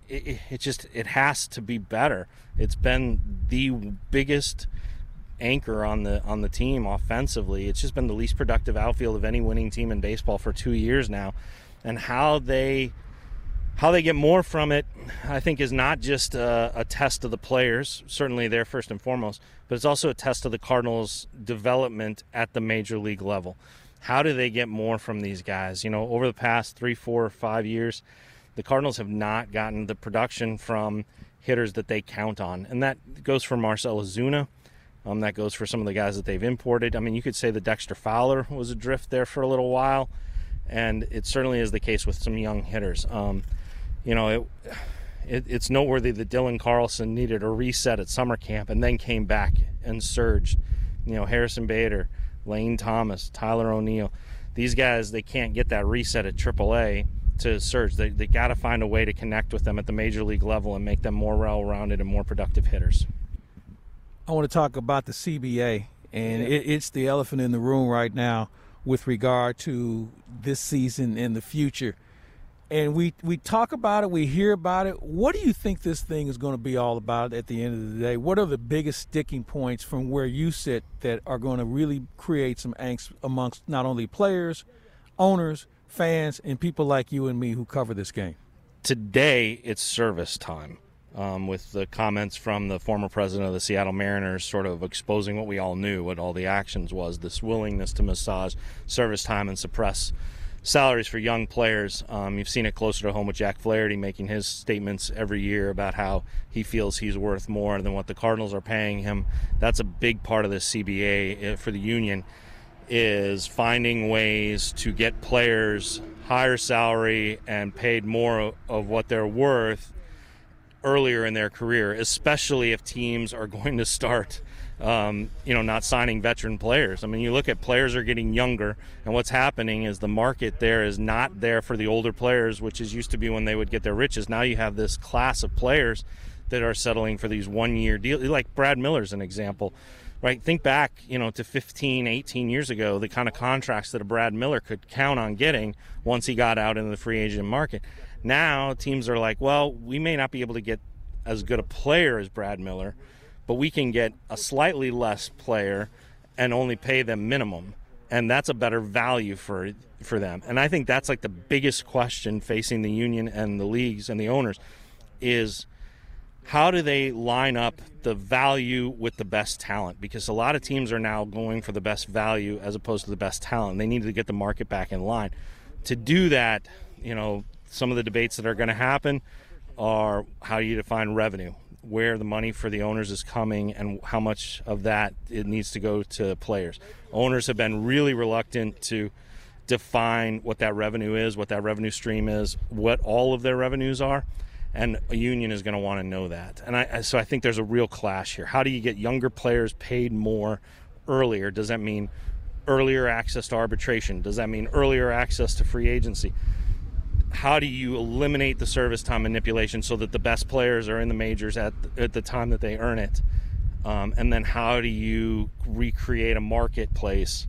[SPEAKER 22] It, it just it has to be better. It's been the biggest anchor on the on the team offensively. It's just been the least productive outfield of any winning team in baseball for two years now and how they how they get more from it, I think, is not just a, a, test of the players. Certainly, they're first and foremost, but it's also a test of the Cardinals' development at the major league level. How do they get more from these guys? You know, over the past three, four, five years, the Cardinals have not gotten the production from hitters that they count on, and that goes for Marcell Ozuna. Um, that goes for some of the guys that they've imported. I mean, you could say the Dexter Fowler was adrift there for a little while and it certainly is the case with some young hitters. Um, you know, it, it, it's noteworthy that Dylan Carlson needed a reset at summer camp and then came back and surged. You know, Harrison Bader, Lane Thomas, Tyler O'Neill, these guys they can't get that reset at AAA to surge. They they got to find a way to connect with them at the major league level and make them more well-rounded and more productive hitters.
[SPEAKER 20] I want to talk about the CBA, and yeah. it, it's the elephant in the room right now with regard to this season and the future.
[SPEAKER 7] and we we talk about it, we hear about it. What do you think this thing is going to be all about at the end of the day? What are the biggest sticking points from where you sit that are going to really create some angst amongst not only players, owners, fans, and people like you and me who cover this game?
[SPEAKER 22] Today, it's service time. Um, with the comments from the former president of the Seattle Mariners, sort of exposing what we all knew, what all the actions was, this willingness to massage service time and suppress salaries for young players. Um, you've seen it closer to home with Jack Flaherty making his statements every year about how he feels he's worth more than what the Cardinals are paying him. That's a big part of the CBA eh, for the union is finding ways to get players higher salary and paid more of what they're worth earlier in their career, especially if teams are going to start, um, you know, not signing veteran players. I mean, you look at players are getting younger, and what's happening is the market there is not there for the older players, which is used to be when they would get their riches. Now you have this class of players that are settling for these one-year deals. Like Brad Miller's an example. Right, think back, you know, to 15, 18 years ago, the kind of contracts that a Brad Miller could count on getting once he got out into the free agent market. Now teams are like, well, we may not be able to get as good a player as Brad Miller, but we can get a slightly less player and only pay them minimum. And that's a better value for for them. And I think that's like the biggest question facing the union and the leagues and the owners is how do they line up the value with the best talent? Because a lot of teams are now going for the best value as opposed to the best talent. They need to get the market back in line. To do that, you know, some of the debates that are going to happen are how you define revenue, where the money for the owners is coming, and how much of that it needs to go to players. Owners have been really reluctant to define what that revenue is, what that revenue stream is, what all of their revenues are and a union is going to want to know that. And I, so I think there's a real clash here. How do you get younger players paid more earlier? Does that mean earlier access to arbitration? Does that mean earlier access to free agency? How do you eliminate the service time manipulation so that the best players are in the majors at at the time that they earn it? Um, and then how do you recreate a marketplace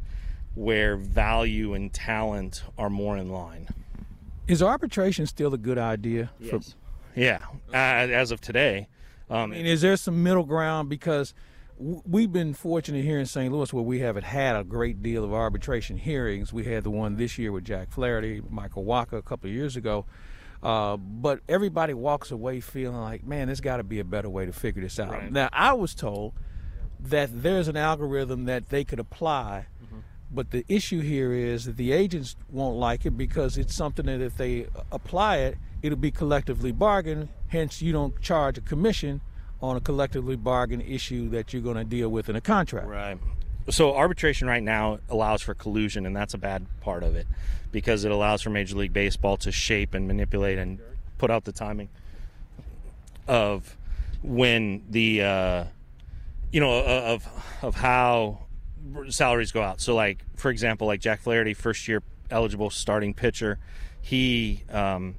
[SPEAKER 22] where value and talent are more in line?
[SPEAKER 7] Is arbitration still a good idea?
[SPEAKER 22] Yes. For- yeah, uh, as of today.
[SPEAKER 7] Um, I mean, is there some middle ground? Because w- we've been fortunate here in St. Louis where we haven't had a great deal of arbitration hearings. We had the one this year with Jack Flaherty, Michael Walker a couple of years ago. Uh, but everybody walks away feeling like, man, there's got to be a better way to figure this out. Right. Now, I was told that there's an algorithm that they could apply but the issue here is that the agents won't like it because it's something that if they apply it, it'll be collectively bargained. Hence, you don't charge a commission on a collectively bargained issue that you're going to deal with in a contract.
[SPEAKER 22] Right. So arbitration right now allows for collusion, and that's a bad part of it because it allows for Major League Baseball to shape and manipulate and put out the timing of when the uh, you know of of how salaries go out. So, like for example, like Jack Flaherty, first year eligible starting pitcher, he um,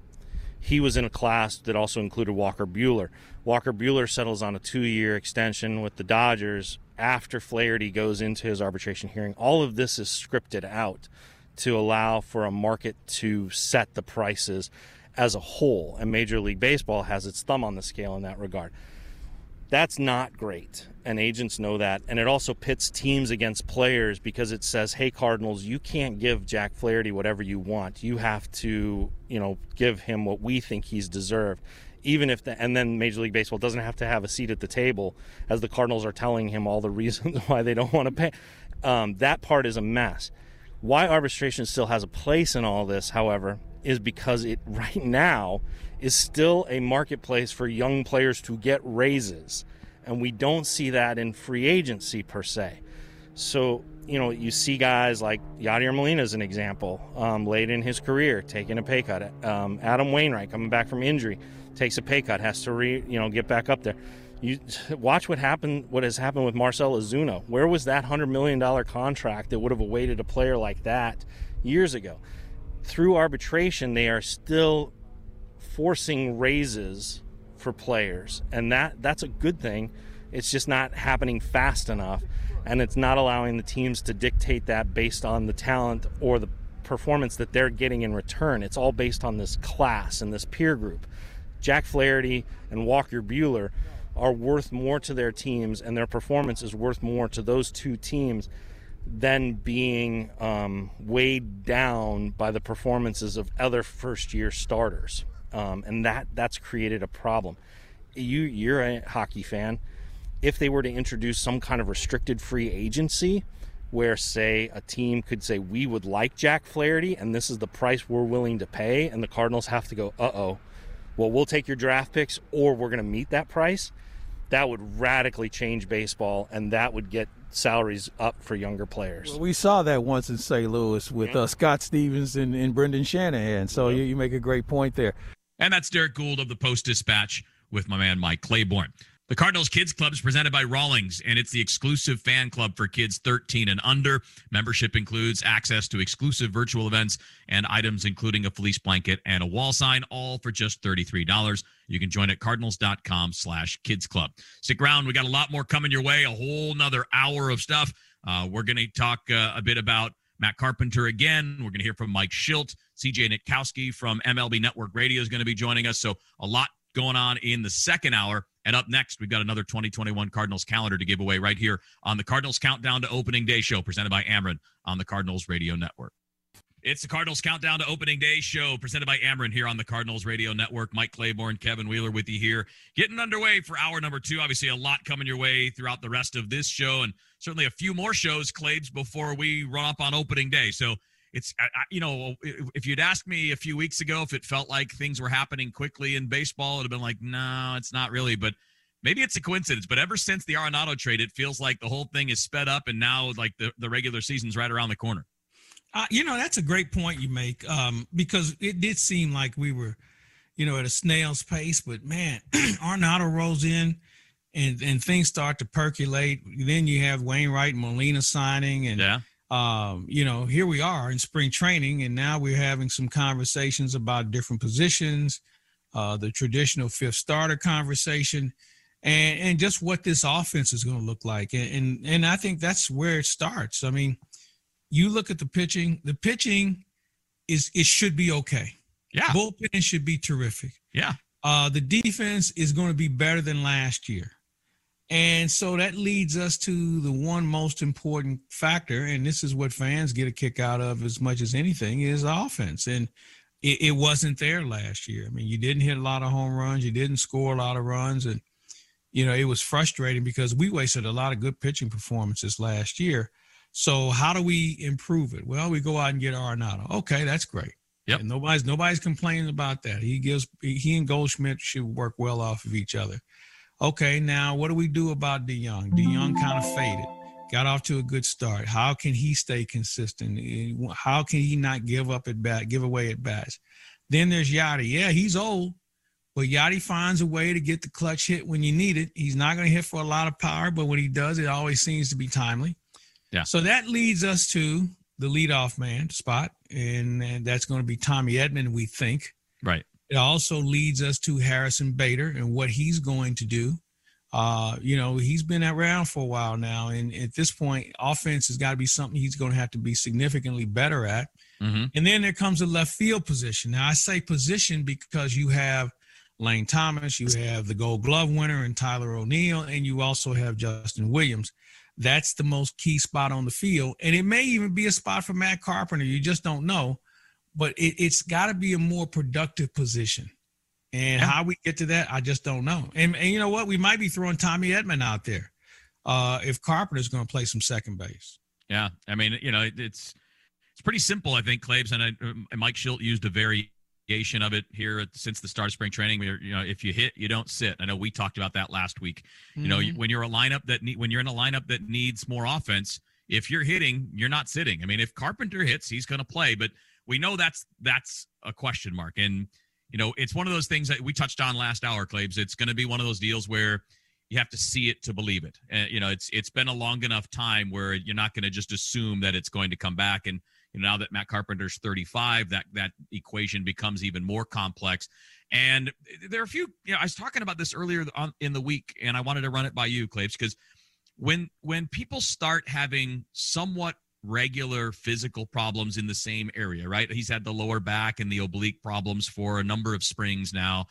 [SPEAKER 22] he was in a class that also included Walker Buehler. Walker Buehler settles on a two-year extension with the Dodgers after Flaherty goes into his arbitration hearing. All of this is scripted out to allow for a market to set the prices as a whole, and Major League Baseball has its thumb on the scale in that regard. That's not great, and agents know that. And it also pits teams against players because it says, "Hey, Cardinals, you can't give Jack Flaherty whatever you want. You have to, you know, give him what we think he's deserved." Even if the and then Major League Baseball doesn't have to have a seat at the table, as the Cardinals are telling him all the reasons why they don't want to pay. Um, that part is a mess. Why arbitration still has a place in all this, however, is because it right now is still a marketplace for young players to get raises. And we don't see that in free agency per se. So, you know, you see guys like Yadier Molina as an example, um, late in his career, taking a pay cut. Um, Adam Wainwright coming back from injury, takes a pay cut, has to re, you know, get back up there. You watch what happened. What has happened with Marcell Ozuna? Where was that hundred million dollar contract that would have awaited a player like that years ago? Through arbitration, they are still forcing raises for players, and that that's a good thing. It's just not happening fast enough, and it's not allowing the teams to dictate that based on the talent or the performance that they're getting in return. It's all based on this class and this peer group. Jack Flaherty and Walker Buehler are worth more to their teams, and their performance is worth more to those two teams than being um, weighed down by the performances of other first year starters. Um, and that that's created a problem. You you're a hockey fan. If they were to introduce some kind of restricted free agency, where say a team could say we would like Jack Flaherty and this is the price we're willing to pay, and the Cardinals have to go, uh oh, well we'll take your draft picks or we're going to meet that price. That would radically change baseball, and that would get salaries up for younger players.
[SPEAKER 20] Well, we saw that once in St. Louis with
[SPEAKER 22] Yeah.
[SPEAKER 20] uh, Scott Stevens and, and Brendan Shanahan. So you, you make a great point there.
[SPEAKER 6] And that's Derrick Goold of the Post Dispatch with my man Mike Claiborne. The Cardinals Kids Club is presented by Rawlings, and it's the exclusive fan club for kids 13 and under. Membership includes access to exclusive virtual events and items including a fleece blanket and a wall sign, all for just $33. You can join at cardinals.com slash kids club. Stick around. We got a lot more coming your way, a whole nother hour of stuff. Uh, we're going to talk uh, a bit about Matt Carpenter again. We're going to hear from Mike Shildt. CJ Nitkowski from MLB Network Radio is going to be joining us. So a lot going on in the second hour. And up next, we've got another 2021 Cardinals calendar to give away right here on the Cardinals Countdown to Opening Day show presented by Ameren on the Cardinals Radio Network. It's the Cardinals Countdown to Opening Day show presented by Ameren here on the Cardinals Radio Network. Mike Claiborne, Kevin Wheeler with you here. Getting underway for hour number two. Obviously, a lot coming your way throughout the rest of this show and certainly a few more shows, Claibs, before we run up on opening day. So it's, I, I- you know, if you'd asked me a few weeks ago if it felt like things were happening quickly in baseball, it'd have been like, no, it's not really. But maybe it's a coincidence. But ever since the Arenado trade, it feels like the whole thing is sped up and now like the, the regular season's right around the corner.
[SPEAKER 7] Uh, you know, that's a great point you make um, because it did seem like we were, you know, at a snail's pace. But man, Arenado rolls in and, and things start to percolate. Then you have Wainwright and Molina signing. And,
[SPEAKER 6] yeah.
[SPEAKER 7] um, you know, here we are in spring training. And now we're having some conversations about different positions, uh, the traditional fifth starter conversation. And, and just what this offense is going to look like. And, and and I think that's where it starts. I mean, you look at the pitching, the pitching is it should be okay.
[SPEAKER 6] Yeah.
[SPEAKER 7] Bullpen should be terrific.
[SPEAKER 6] Yeah.
[SPEAKER 7] Uh, the defense is going to be better than last year. And so that leads us to the one most important factor, and this is what fans get a kick out of as much as anything is offense. And it, it wasn't there last year. I mean, you didn't hit a lot of home runs, you didn't score a lot of runs, and you know, it was frustrating because we wasted a lot of good pitching performances last year. So how do we improve it? Well, we go out and get Arenado. Okay, that's great.
[SPEAKER 6] Yep.
[SPEAKER 7] And nobody's nobody's complaining about that. He gives he and Goldschmidt should work well off of each other. Okay, now what do we do about DeJong? DeJong kind of faded, got off to a good start. How can he stay consistent? How can he not give up at bat, give away at bats? Then there's Yadi. Yeah, he's old, but Yadi finds a way to get the clutch hit when you need it. He's not going to hit for a lot of power, but when he does, it always seems to be timely.
[SPEAKER 6] Yeah.
[SPEAKER 7] So that leads us to the leadoff man spot, and, and that's going to be Tommy Edman, we think.
[SPEAKER 6] Right.
[SPEAKER 7] It also leads us to Harrison Bader and what he's going to do. Uh, you know, he's been around for a while now, and at this point, offense has got to be something he's going to have to be significantly better at.
[SPEAKER 6] Mm-hmm.
[SPEAKER 7] And then there comes the left field position. Now, I say position because you have Lane Thomas, you have the Gold Glove winner, and Tyler O'Neill, and you also have Justin Williams. That's the most key spot on the field, and it may even be a spot for Matt Carpenter. You just don't know, but it, it's got to be a more productive position. And how we get to that, I just don't know. And, and you know what? We might be throwing Tommy Edman out there uh, if Carpenter's going to play some second base.
[SPEAKER 6] Yeah, I mean, you know, it, it's it's pretty simple, I think, Claibs, and, I, and Mike Shildt used a of it here at, since the start of spring training. You know, if you hit, you don't sit. I know we talked about that last week. You know,
[SPEAKER 7] Mhm.
[SPEAKER 6] you, when you're a lineup that need, when you're in a lineup that needs more offense, if you're hitting, you're not sitting. I mean, if Carpenter hits, he's going to play, but we know that's that's a question mark, and you know, it's one of those things that we touched on last hour, Claibs. It's going to be one of those deals where you have to see it to believe it. And you know, it's it's been a long enough time where you're not going to just assume that it's going to come back. And you know, now that Matt Carpenter's 35, that that equation becomes even more complex. And there are a few. You know, I was talking about this earlier on in the week, and I wanted to run it by you, Claibs, because when when people start having somewhat regular physical problems in the same area, right? He's had the lower back and the oblique problems for a number of springs now.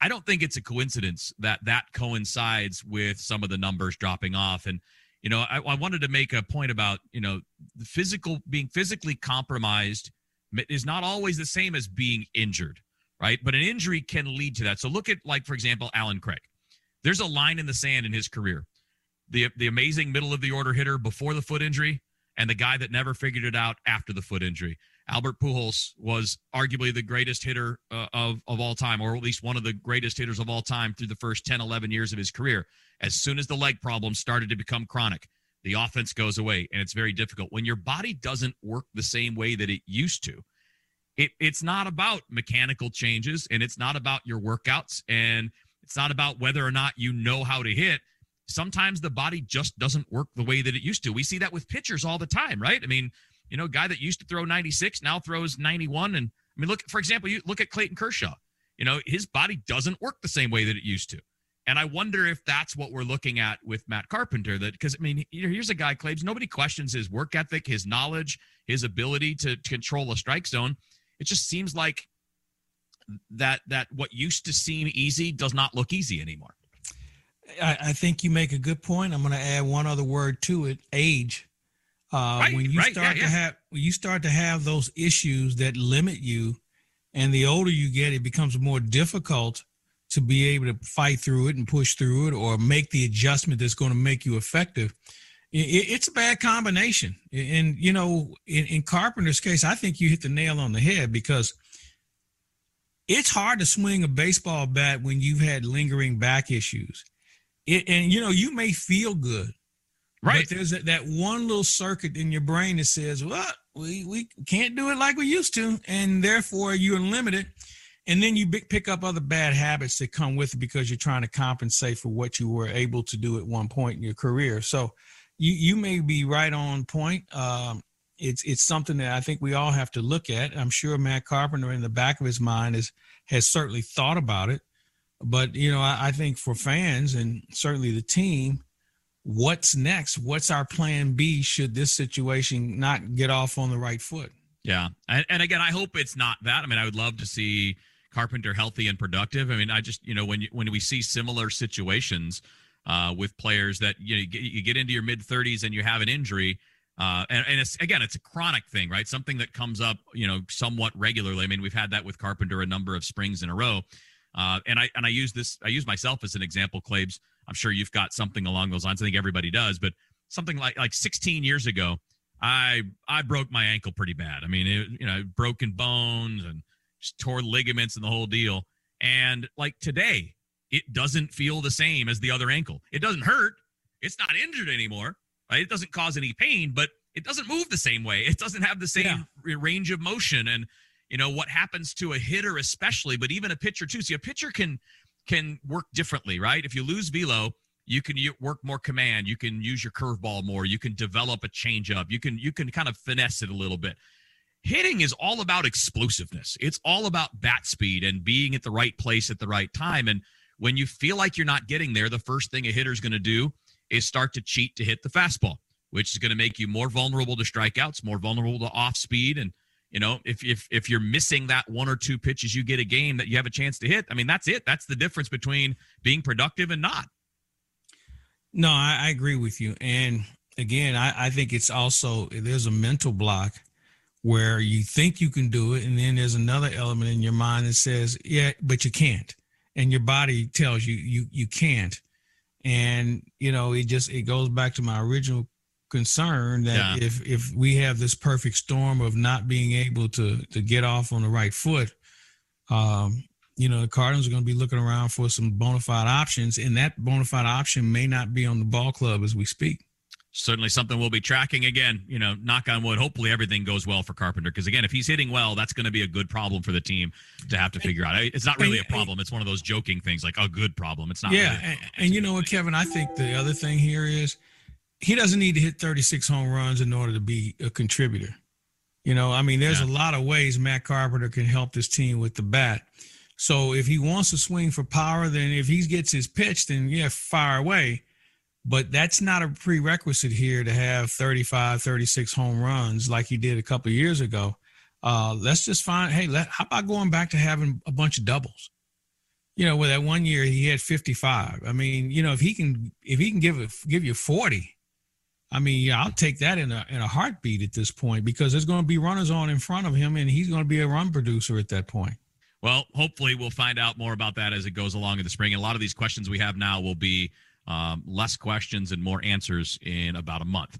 [SPEAKER 6] I don't think it's a coincidence that that coincides with some of the numbers dropping off. And, you know, I, I wanted to make a point about, you know, physical being physically compromised is not always the same as being injured, right? But an injury can lead to that. So look at, like, for example, Allen Craig. There's a line in the sand in his career. The, the amazing middle of the order hitter before the foot injury and the guy that never figured it out after the foot injury. Albert Pujols was arguably the greatest hitter uh, of, of all time, or at least one of the greatest hitters of all time through the first 10, 11 years of his career. As soon as the leg problems started to become chronic, the offense goes away, and it's very difficult. When your body doesn't work the same way that it used to, it, it's not about mechanical changes, and it's not about your workouts, and it's not about whether or not you know how to hit sometimes the body just doesn't work the way that it used to. We see that with pitchers all the time, right? I mean, you know, guy that used to throw 96 now throws 91. And I mean, look, for example, you look at Clayton Kershaw. You know, his body doesn't work the same way that it used to. And I wonder if that's what we're looking at with Matt Carpenter. That because I mean, here's a guy, Claibs. Nobody questions his work ethic, his knowledge, his ability to, to control a strike zone. It just seems like that that what used to seem easy does not look easy anymore.
[SPEAKER 7] I, I think you make a good point. I'm going to add one other word to it: age. Uh, right, when you right, start yeah, to yeah. have when you start to have those issues that limit you, and the older you get, it becomes more difficult to be able to fight through it and push through it, or make the adjustment that's going to make you effective. It, it's a bad combination, and you know, in, in Carpenter's case, I think you hit the nail on the head because it's hard to swing a baseball bat when you've had lingering back issues it, and you know you may feel good right but there's that one little circuit in your brain that says well we, we can't do it like we used to and therefore you're limited and then you pick up other bad habits that come with it because you're trying to compensate for what you were able to do at one point in your career so you you may be right on point um, it's it's something that I think we all have to look at. I'm sure Matt Carpenter in the back of his mind is has certainly thought about it. But you know, I, I think for fans and certainly the team, what's next? What's our plan B should this situation not get off on the right foot?
[SPEAKER 6] Yeah, and, and again, I hope it's not that. I mean, I would love to see Carpenter healthy and productive. I mean, I just you know when you, when we see similar situations uh, with players that you know you get, you get into your mid 30s and you have an injury. Uh, and, and it's again, it's a chronic thing, right? Something that comes up, you know, somewhat regularly. I mean, we've had that with Carpenter a number of springs in a row. Uh, and I and I use this I use myself as an example, Claibs. I'm sure you've got something along those lines. I think everybody does, but something like like 16 years ago, I I broke my ankle pretty bad. I mean, it, you know, broken bones and just tore ligaments and the whole deal. And like today, it doesn't feel the same as the other ankle. It doesn't hurt. It's not injured anymore. Right? It doesn't cause any pain, but it doesn't move the same way. It doesn't have the same yeah. range of motion and you know what happens to a hitter especially but even a pitcher too see a pitcher can can work differently right? If you lose velo you can work more command. You can use your curveball more. You can develop a changeup you can you can kind of finesse it a little bit. Hitting is all about explosiveness. It's all about bat speed and being at the right place at the right time. And when you feel like you're not getting there the first thing a hitter's going to do is start to cheat to hit the fastball which is going to make you more vulnerable to strikeouts more vulnerable to off speed and you know, if if if you're missing that one or two pitches you get a game that you have a chance to hit, I mean, that's it. That's the difference between being productive and not.
[SPEAKER 7] No, I, I agree with you. And again, I, I think it's also there's a mental block where you think you can do it, and then there's another element in your mind that says, "Yeah, but you can't," and your body tells you you you can't. And you know, it just it goes back to my original concerned that yeah. if if we have this perfect storm of not being able to to get off on the right foot, um, you know, the Cardinals are going to be looking around for some bona fide options, and that bona fide option may not be on the ball club as we speak.
[SPEAKER 6] Certainly something we'll be tracking again. You know, knock on wood. Hopefully everything goes well for Carpenter because again, if he's hitting well, that's going to be a good problem for the team to have to figure out. It's not really a problem. It's one of those joking things, like a good problem. It's not.
[SPEAKER 7] Yeah,
[SPEAKER 6] really
[SPEAKER 7] and, and you know what, Kevin? I think the other thing here is he doesn't need to hit 36 home runs in order to be a contributor. You know, I mean, there's yeah. a lot of ways Matt Carpenter can help this team with the bat. So if he wants to swing for power, then if he gets his pitch, then yeah, fire away. but that's not a prerequisite here to have 35, 36 home runs like he did a couple years ago. Uh, let's just find, hey, let, how about going back to having a bunch of doubles? You know, with that one year he had 55. I mean, you know, if he can, if he can give it, give you 40, I mean, yeah, I'll take that in a in a heartbeat at this point because there's going to be runners on in front of him, and he's going to be a run producer at that point.
[SPEAKER 6] Well, hopefully we'll find out more about that as it goes along in the spring. And a lot of these questions we have now will be um, less questions and more answers in about a month.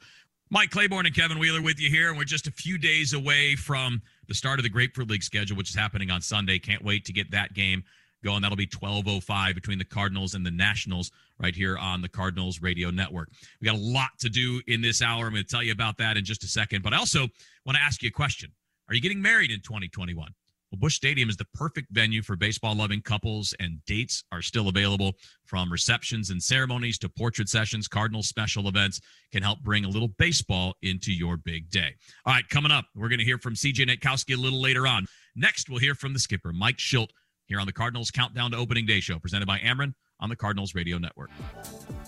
[SPEAKER 6] Mike Claiborne and Kevin Wheeler with you here, and we're just a few days away from the start of the Grapefruit League schedule, which is happening on Sunday. Can't wait to get that game going. That'll be 12:05 between the Cardinals and the Nationals right here on the Cardinals Radio Network. We got a lot to do in this hour. I'm going to tell you about that in just a second, but I also want to ask you a question. Are you getting married in 2021? Well, Busch Stadium is the perfect venue for baseball loving couples, and dates are still available from receptions and ceremonies to portrait sessions. Cardinal special events can help bring a little baseball into your big day. All right, coming up, we're going to hear from CJ Nitkowski a little later on. Next, we'll hear from the skipper, Mike Shildt, here on the Cardinals Countdown to Opening Day show, presented by Ameren on the Cardinals Radio Network.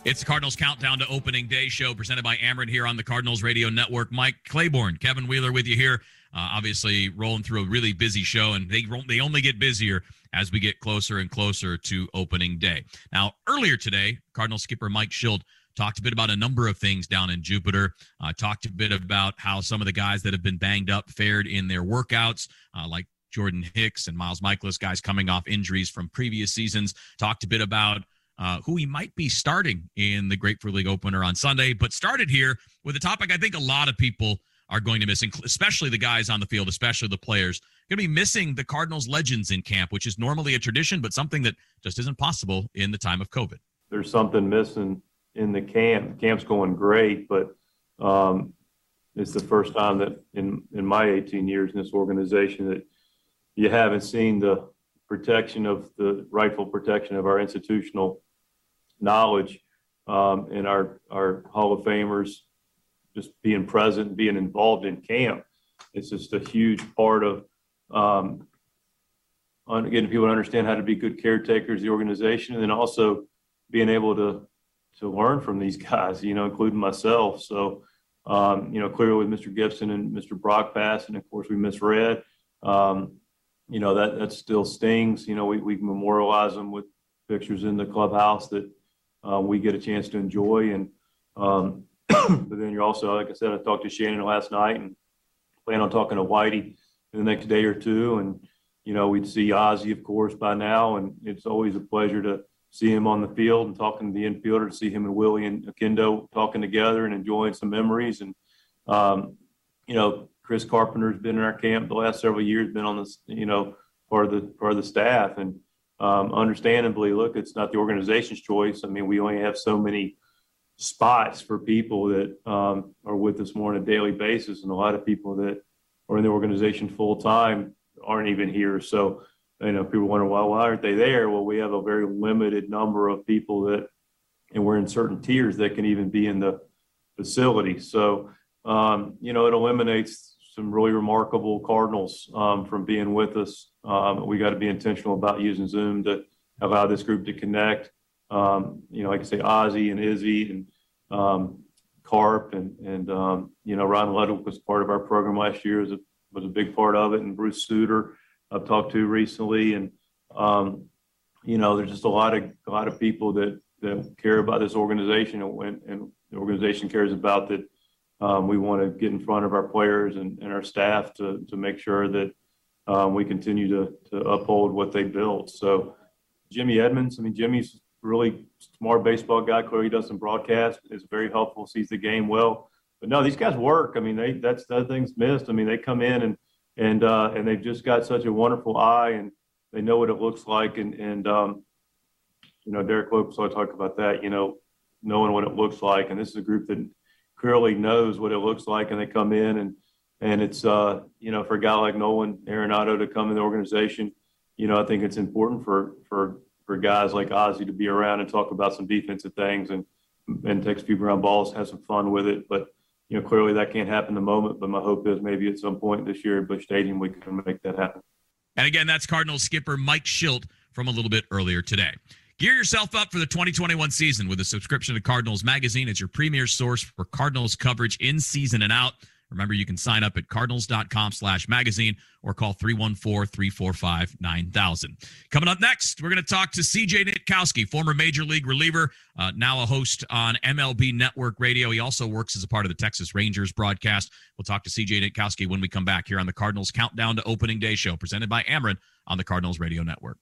[SPEAKER 6] It's the Cardinals Countdown to Opening Day show, presented by Ameren here on the Cardinals Radio Network. Mike Claiborne, Kevin Wheeler with you here. Uh, obviously, rolling through a really busy show, and they they only get busier as we get closer and closer to opening day. Now, earlier today, Cardinal skipper Mike Shildt talked a bit about a number of things down in Jupiter. Uh, talked a bit about how some of the guys that have been banged up fared in their workouts, uh, like Jordan Hicks and Miles Mikolas, guys coming off injuries from previous seasons. Talked a bit about uh, who he might be starting in the Grapefruit League opener on Sunday, but started here with a topic I think a lot of people are going to miss, especially the guys on the field, especially the players. Going to be missing the Cardinals legends in camp, which is normally a tradition, but something that just isn't possible in the time of COVID.
[SPEAKER 23] There's something missing in the camp. The camp's going great, but um, it's the first time that in in my 18 years in this organization that you haven't seen the protection of the rightful protection of our institutional knowledge um, and our our Hall of Famers just being present, being involved in camp. It's just a huge part of um, getting people to understand how to be good caretakers of the organization, and then also being able to to learn from these guys, you know, including myself. So, um, you know, clearly with Mr. Gibson and Mr. Brock Bass, and of course we miss Red. Um, you know that that still stings. You know, we we memorialize them with pictures in the clubhouse that uh, we get a chance to enjoy, and um, but then you're also, like I said, I talked to Shannon last night and plan on talking to Whitey in the next day or two. And, you know, we'd see Ozzie, of course, by now. And it's always a pleasure to see him on the field and talking to the infielder, to see him and Willie and Oquendo talking together and enjoying some memories. And, um, you know, Chris Carpenter's been in our camp the last several years, been on this, you know, part of the of the staff. And um, understandably, look, it's not the organization's choice. I mean, we only have so many spots for people that um, are with us more on a daily basis, and a lot of people that are in the organization full time aren't even here. So, you know, people wonder why why aren't they there? Well, we have a very limited number of people that, and we're in certain tiers that can even be in the facility. So, um, you know, it eliminates some really remarkable Cardinals um, from being with us. Um, we got to be intentional about using Zoom to allow this group to connect um, you know, like I say, Ozzie and Izzy and um, Carp and and um, you know, Ron Ludwig was part of our program last year. was a was a big part of it, and Bruce Sutter I've talked to recently, and um, you know, there's just a lot of a lot of people that that care about this organization, and, and the organization cares about that. Um, we want to get in front of our players and, and our staff to to make sure that um, we continue to to uphold what they built. So. Jimmy Edmonds, I mean, Jimmy's really smart baseball guy. Clearly, does some broadcast. is very helpful. Sees the game well. But no, these guys work. I mean, they that's the thing's missed. I mean, they come in and and uh, and they've just got such a wonderful eye and they know what it looks like. And and um, you know, Derek Lopes will talk about that. You know, knowing what it looks like. And this is a group that clearly knows what it looks like, and they come in and and it's uh, you know for a guy like Nolan Arenado to come in the organization. You know, I think it's important for for for guys like Ozzie to be around and talk about some defensive things and and take a few ground balls, have some fun with it. But you know, clearly that can't happen the moment. But my hope is maybe at some point this year at Busch Stadium we can make that happen.
[SPEAKER 6] And again, that's Cardinals skipper Mike Shildt from a little bit earlier today. Gear yourself up for the 2021 season with a subscription to Cardinals Magazine. It's your premier source for Cardinals coverage in season and out. Remember, you can sign up at cardinals.com slash magazine or call 314-345-9000. Coming up next, we're going to talk to CJ Nitkowski, former Major League reliever, uh, now a host on MLB Network Radio. He also works as a part of the Texas Rangers broadcast. We'll talk to CJ Nitkowski when we come back here on the Cardinals Countdown to Opening Day show presented by Ameren on the Cardinals Radio Network.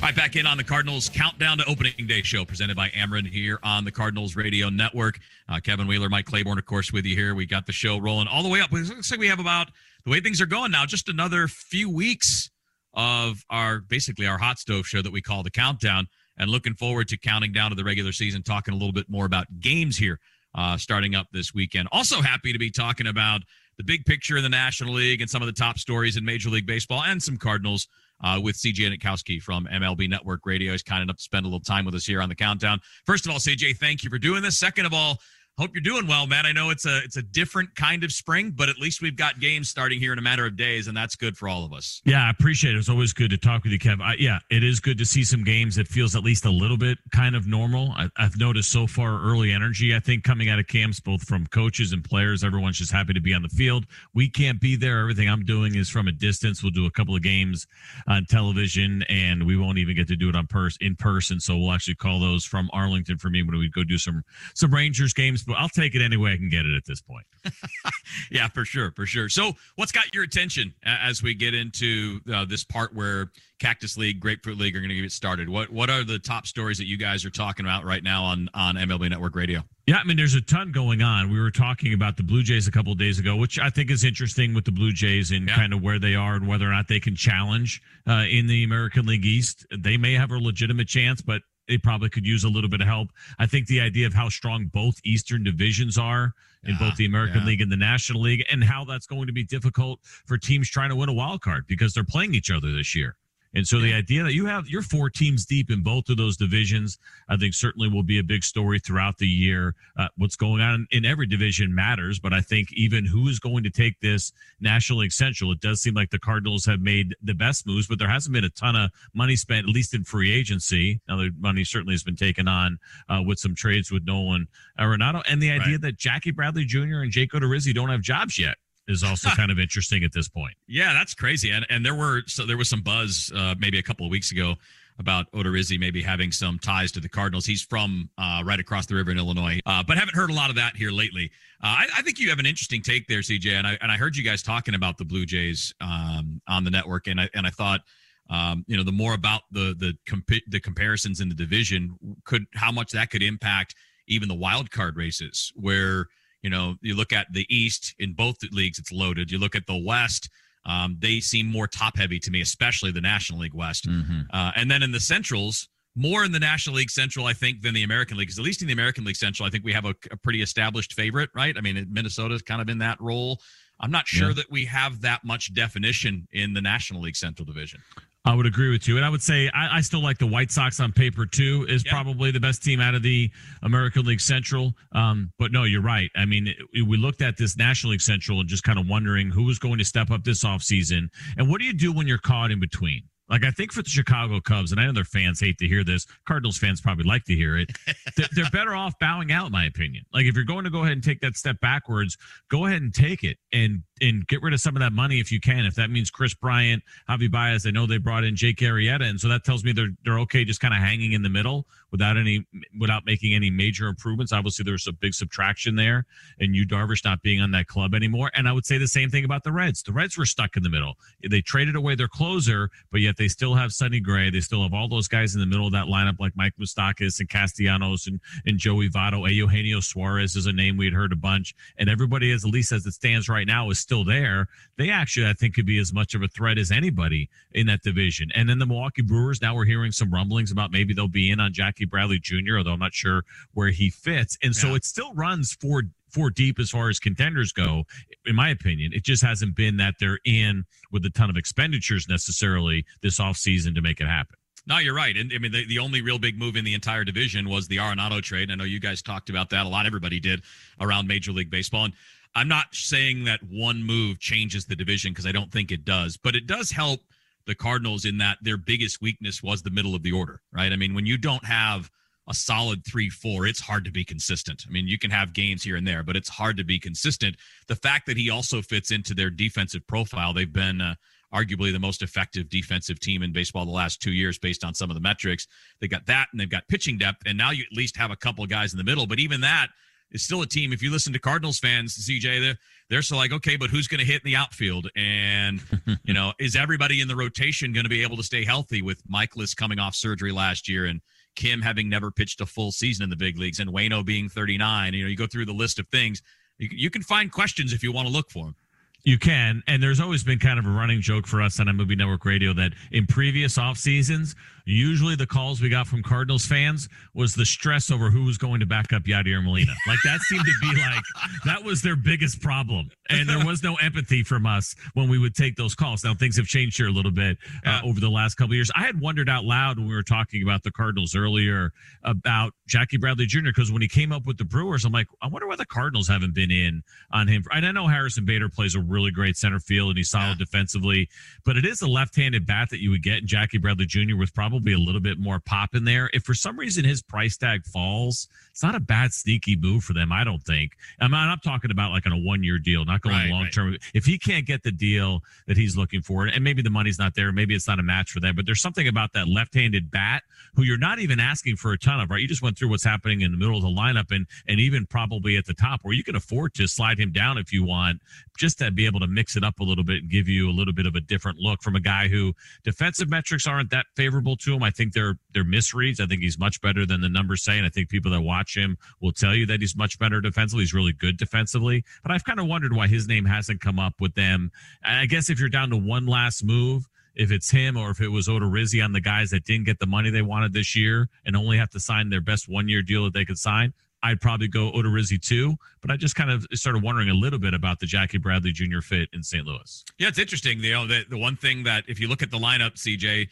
[SPEAKER 6] All right, back in on the Cardinals Countdown to Opening Day show presented by Ameren here on the Cardinals Radio Network. Uh, Kevin Wheeler, Mike Claiborne, of course, with you here. We got the show rolling all the way up. It looks like we have about the way things are going now, just another few weeks of our basically our hot stove show that we call the Countdown, and looking forward to counting down to the regular season, talking a little bit more about games here uh, starting up this weekend. Also happy to be talking about the big picture in the National League and some of the top stories in Major League Baseball and some Cardinals uh, with CJ Nitkowski from MLB Network Radio. He's kind enough to spend a little time with us here on the countdown. First of all, CJ, thank you for doing this. Second of all, hope you're doing well, man. I know it's a it's a different kind of spring, but at least we've got games starting here in a matter of days, and that's good for all of us.
[SPEAKER 24] Yeah, I appreciate it. It's always good to talk with you, Kev. I, yeah, it is good to see some games that feels at least a little bit kind of normal. I, have noticed so far early energy. I think coming out of camps, both from coaches and players, everyone's just happy to be on the field. We can't be there. Everything I'm doing is from a distance. We'll do a couple of games on television, and we won't even get to do it on pers- in person. So we'll actually call those from Arlington for me when we go do some some Rangers games. But I'll take it any way I can get it at this point.
[SPEAKER 6] yeah, for sure, for sure. So, what's got your attention as we get into uh, this part where Cactus League, Grapefruit League are going to get started? What What are the top stories that you guys are talking about right now on on MLB Network Radio?
[SPEAKER 24] Yeah, I mean, there's a ton going on. We were talking about the Blue Jays a couple of days ago, which I think is interesting with the Blue Jays and yeah. kind of where they are and whether or not they can challenge uh, in the American League East. They may have a legitimate chance, but they probably could use a little bit of help. I think the idea of how strong both Eastern divisions are in both the American yeah. League and the National League, and how that's going to be difficult for teams trying to win a wild card because they're playing each other this year. And so the idea that you have you're four teams deep in both of those divisions, I think certainly will be a big story throughout the year. Uh, what's going on in every division matters, but I think even who is going to take this National League Central, it does seem like the Cardinals have made the best moves, but there hasn't been a ton of money spent, at least in free agency. Now the money certainly has been taken on uh, with some trades with Nolan Arenado, and the idea right. that Jackie Bradley Jr. and Jake Odorizzi don't have jobs yet is also kind of interesting at this point.
[SPEAKER 6] Yeah, that's crazy. And and there were so there was some buzz uh, maybe a couple of weeks ago about Odorizzi maybe having some ties to the Cardinals. He's from uh, right across the river in Illinois, uh, but haven't heard a lot of that here lately. Uh, I, I, think you have an interesting take there, CJ, and I and I heard you guys talking about the Blue Jays um, on the network, and I and I thought. Um, you know, the more about the the comp- the comparisons in the division could how much that could impact even the wild card races, where you know, you look at the East in both leagues, it's loaded. You look at the West, um, they seem more top heavy to me, especially the National League West. Mm-hmm. Uh, and then in the Centrals, more in the National League Central, I think, than the American League. Because at least in the American League Central, I think we have a, a pretty established favorite, right? I mean, Minnesota's kind of in that role. I'm not sure yeah. that we have that much definition in the National League Central Division.
[SPEAKER 24] I would agree with you. And I would say I, I still like the White Sox on paper too, is yeah. probably the best team out of the American League Central. Um, but no, you're right. I mean, it, we looked at this National League Central and just kind of wondering who was going to step up this offseason. And what do you do when you're caught in between? Like I think for the Chicago Cubs, and I know their fans hate to hear this. Cardinals fans probably like to hear it. they're better off bowing out, in my opinion. Like if you're going to go ahead and take that step backwards, go ahead and take it and and get rid of some of that money if you can. If that means Kris Bryant, Javi Baez, I know they brought in Jake Arrieta, and so that tells me they're they're okay, just kind of hanging in the middle without any without making any major improvements. Obviously, there's a big subtraction there, and Yu Darvish not being on that club anymore. And I would say the same thing about the Reds. The Reds were stuck in the middle. They traded away their closer, but yet they still have Sonny Gray. They still have all those guys in the middle of that lineup, like Mike Moustakas and Castellanos and, and Joey Votto. Eugenio Suarez is a name we had heard a bunch, and everybody, as at least as it stands right now, is still there. They actually, I think, could be as much of a threat as anybody in that division. And then the Milwaukee Brewers. Now we're hearing some rumblings about maybe they'll be in on Jackie Bradley Jr., although I'm not sure where he fits. And so it still runs four four deep as far as contenders go, in my opinion. It just hasn't been that they're in with a ton of expenditures necessarily this offseason to make it happen.
[SPEAKER 6] No, you're right. And I mean, the, the only real big move in the entire division was the Arenado trade. I know you guys talked about that a lot. Everybody did around Major League Baseball. And I'm not saying that one move changes the division because I don't think it does, but it does help the Cardinals in that their biggest weakness was the middle of the order, right? I mean, when you don't have a solid 3-4, it's hard to be consistent. I mean, you can have games here and there, but it's hard to be consistent. The fact that he also fits into their defensive profile, they've been uh, arguably the most effective defensive team in baseball the last 2 years based on some of the metrics. They got that and they've got pitching depth and now you at least have a couple guys in the middle, but even that is still a team. If you listen to Cardinals fans, CJ, they're, they're still like, okay, but who's going to hit in the outfield? And, you know, is everybody in the rotation going to be able to stay healthy with Mikolas coming off surgery last year and Kim having never pitched a full season in the big leagues and Wayno being 39? You know, you go through the list of things. You, you can find questions if you want to look for them.
[SPEAKER 24] You can, and there's always been kind of a running joke for us on MLB Network Radio that in previous off seasons, usually the calls we got from Cardinals fans was the stress over who was going to back up Yadier Molina. Like that seemed to be like that was their biggest problem, and there was no empathy from us when we would take those calls. Now things have changed here a little bit uh, over the last couple of years. I had wondered out loud when we were talking about the Cardinals earlier about Jackie Bradley Jr. because when he came up with the Brewers, I'm like, I wonder why the Cardinals haven't been in on him. And I know Harrison Bader plays a really great center field and he's solid yeah. defensively, but it is a left-handed bat that you would get in Jackie Bradley Jr. with probably a little bit more pop in there. If for some reason his price tag falls, it's not a bad sneaky move for them. I don't think. I'm not, I'm talking about like on a one-year deal, not going right, long term. Right. If he can't get the deal that he's looking for, and maybe the money's not there, maybe it's not a match for them, but there's something about that left-handed bat who you're not even asking for a ton of, right? You just went through what's happening in the middle of the lineup and and even probably at the top where you can afford to slide him down if you want, just to be able to mix it up a little bit and give you a little bit of a different look from a guy who defensive metrics aren't that favorable to him. I think they're they're misreads. I think he's much better than the numbers say, and I think people that watch him will tell you that he's much better defensively. He's really good defensively, but I've kind of wondered why his name hasn't come up with them. I guess if you're down to one last move if it's him or if it was Odorizzi on the guys that didn't get the money they wanted this year and only have to sign their best one year deal that they could sign, I'd probably go Odorizzi too. But I just kind of started wondering a little bit about the Jackie Bradley Jr. fit in St. Louis.
[SPEAKER 6] Yeah, it's interesting. You know, the, the one thing that if you look at the lineup, CJ,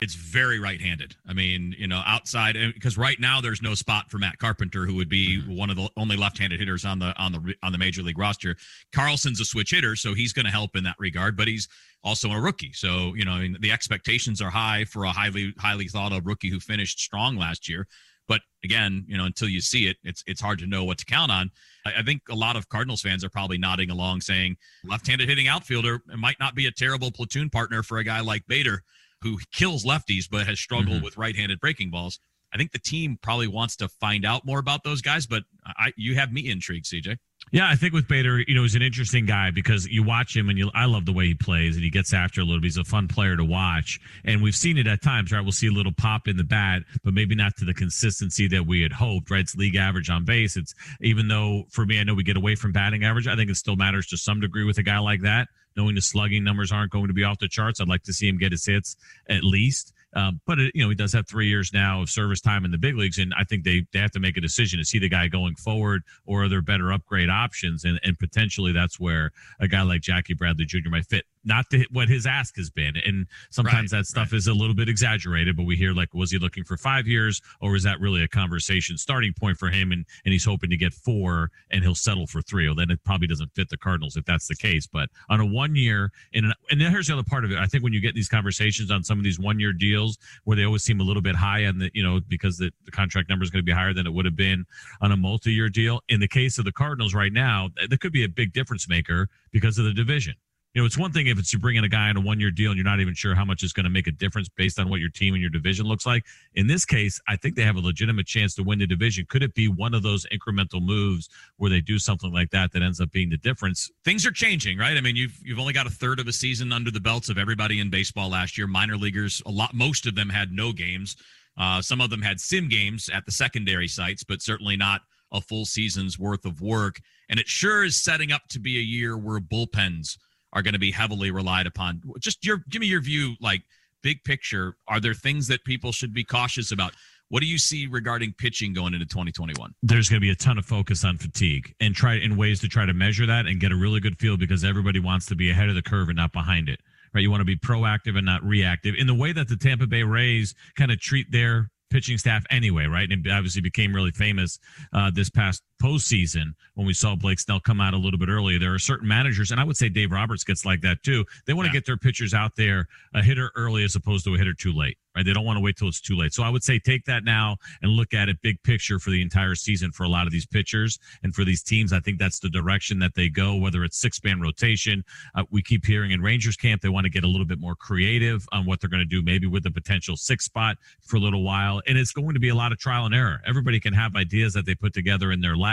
[SPEAKER 6] it's very right-handed. I mean, you know, outside because right now there's no spot for Matt Carpenter, who would be mm-hmm. one of the only left-handed hitters on the on the on the major league roster. Carlson's a switch hitter, so he's going to help in that regard. But he's also a rookie, so you know, I mean, the expectations are high for a highly highly thought of rookie who finished strong last year. But again, you know, until you see it, it's it's hard to know what to count on. I, I think a lot of Cardinals fans are probably nodding along, saying left-handed hitting outfielder might not be a terrible platoon partner for a guy like Bader, who kills lefties but has struggled mm-hmm. with right-handed breaking balls. I think the team probably wants to find out more about those guys, but I you have me intrigued, CJ.
[SPEAKER 24] Yeah, I think with Bader, you know, he's an interesting guy because you watch him and you I love the way he plays and he gets after a little bit. He's a fun player to watch. And we've seen it at times, right? We'll see a little pop in the bat, but maybe not to the consistency that we had hoped, right? It's league average on base. It's even though for me, I know we get away from batting average, I think it still matters to some degree with a guy like that. Knowing the slugging numbers aren't going to be off the charts, I'd like to see him get his hits at least. Um, but it, you know, he does have three years now of service time in the big leagues, and I think they, they have to make a decision: is he the guy going forward, or are there better upgrade options? And and potentially that's where a guy like Jackie Bradley Jr. might fit not to what his ask has been. And sometimes right, that stuff right. is a little bit exaggerated, but we hear like, was he looking for five years or is that really a conversation starting point for him? And, and he's hoping to get four and he'll settle for three. Well, then it probably doesn't fit the Cardinals if that's the case. But on a one year, and, and then here's the other part of it. I think when you get these conversations on some of these one year deals where they always seem a little bit high and the, you know, because the, the contract number is going to be higher than it would have been on a multi year deal. In the case of the Cardinals right now, there could be a big difference maker because of the division you know, it's one thing if it's you bring in a guy on a one year deal and you're not even sure how much is going to make a difference based on what your team and your division looks like. In this case, I think they have a legitimate chance to win the division. Could it be one of those incremental moves where they do something like that that ends up being the difference?
[SPEAKER 6] Things are changing, right? I mean, you've you've only got a third of a season under the belts of everybody in baseball last year. Minor leaguers, a lot, most of them had no games. Uh, some of them had sim games at the secondary sites, but certainly not a full season's worth of work. And it sure is setting up to be a year where bullpens are going to be heavily relied upon. Just your give me your view, like big picture. Are there things that people should be cautious about? What do you see regarding pitching going into 2021?
[SPEAKER 24] There's going to be a ton of focus on fatigue and try in ways to try to measure that and get a really good feel because everybody wants to be ahead of the curve and not behind it. Right? You want to be proactive and not reactive in the way that the Tampa Bay Rays kind of treat their pitching staff anyway, right? And obviously became really famous uh, this past postseason when we saw Blake Snell come out a little bit earlier. There are certain managers, and I would say Dave Roberts gets like that too. They want to get their pitchers out there a hitter early as opposed to a hitter too late right? They don't want to wait till it's too late. So I would say take that now and look at it big picture for the entire season for a lot of these pitchers and for these teams. I think that's the direction that they go, whether it's six man rotation. Uh, we keep hearing in Rangers camp, they want to get a little bit more creative on what they're going to do, maybe with a potential six spot for a little while. And it's going to be a lot of trial and error. Everybody can have ideas that they put together in their lab.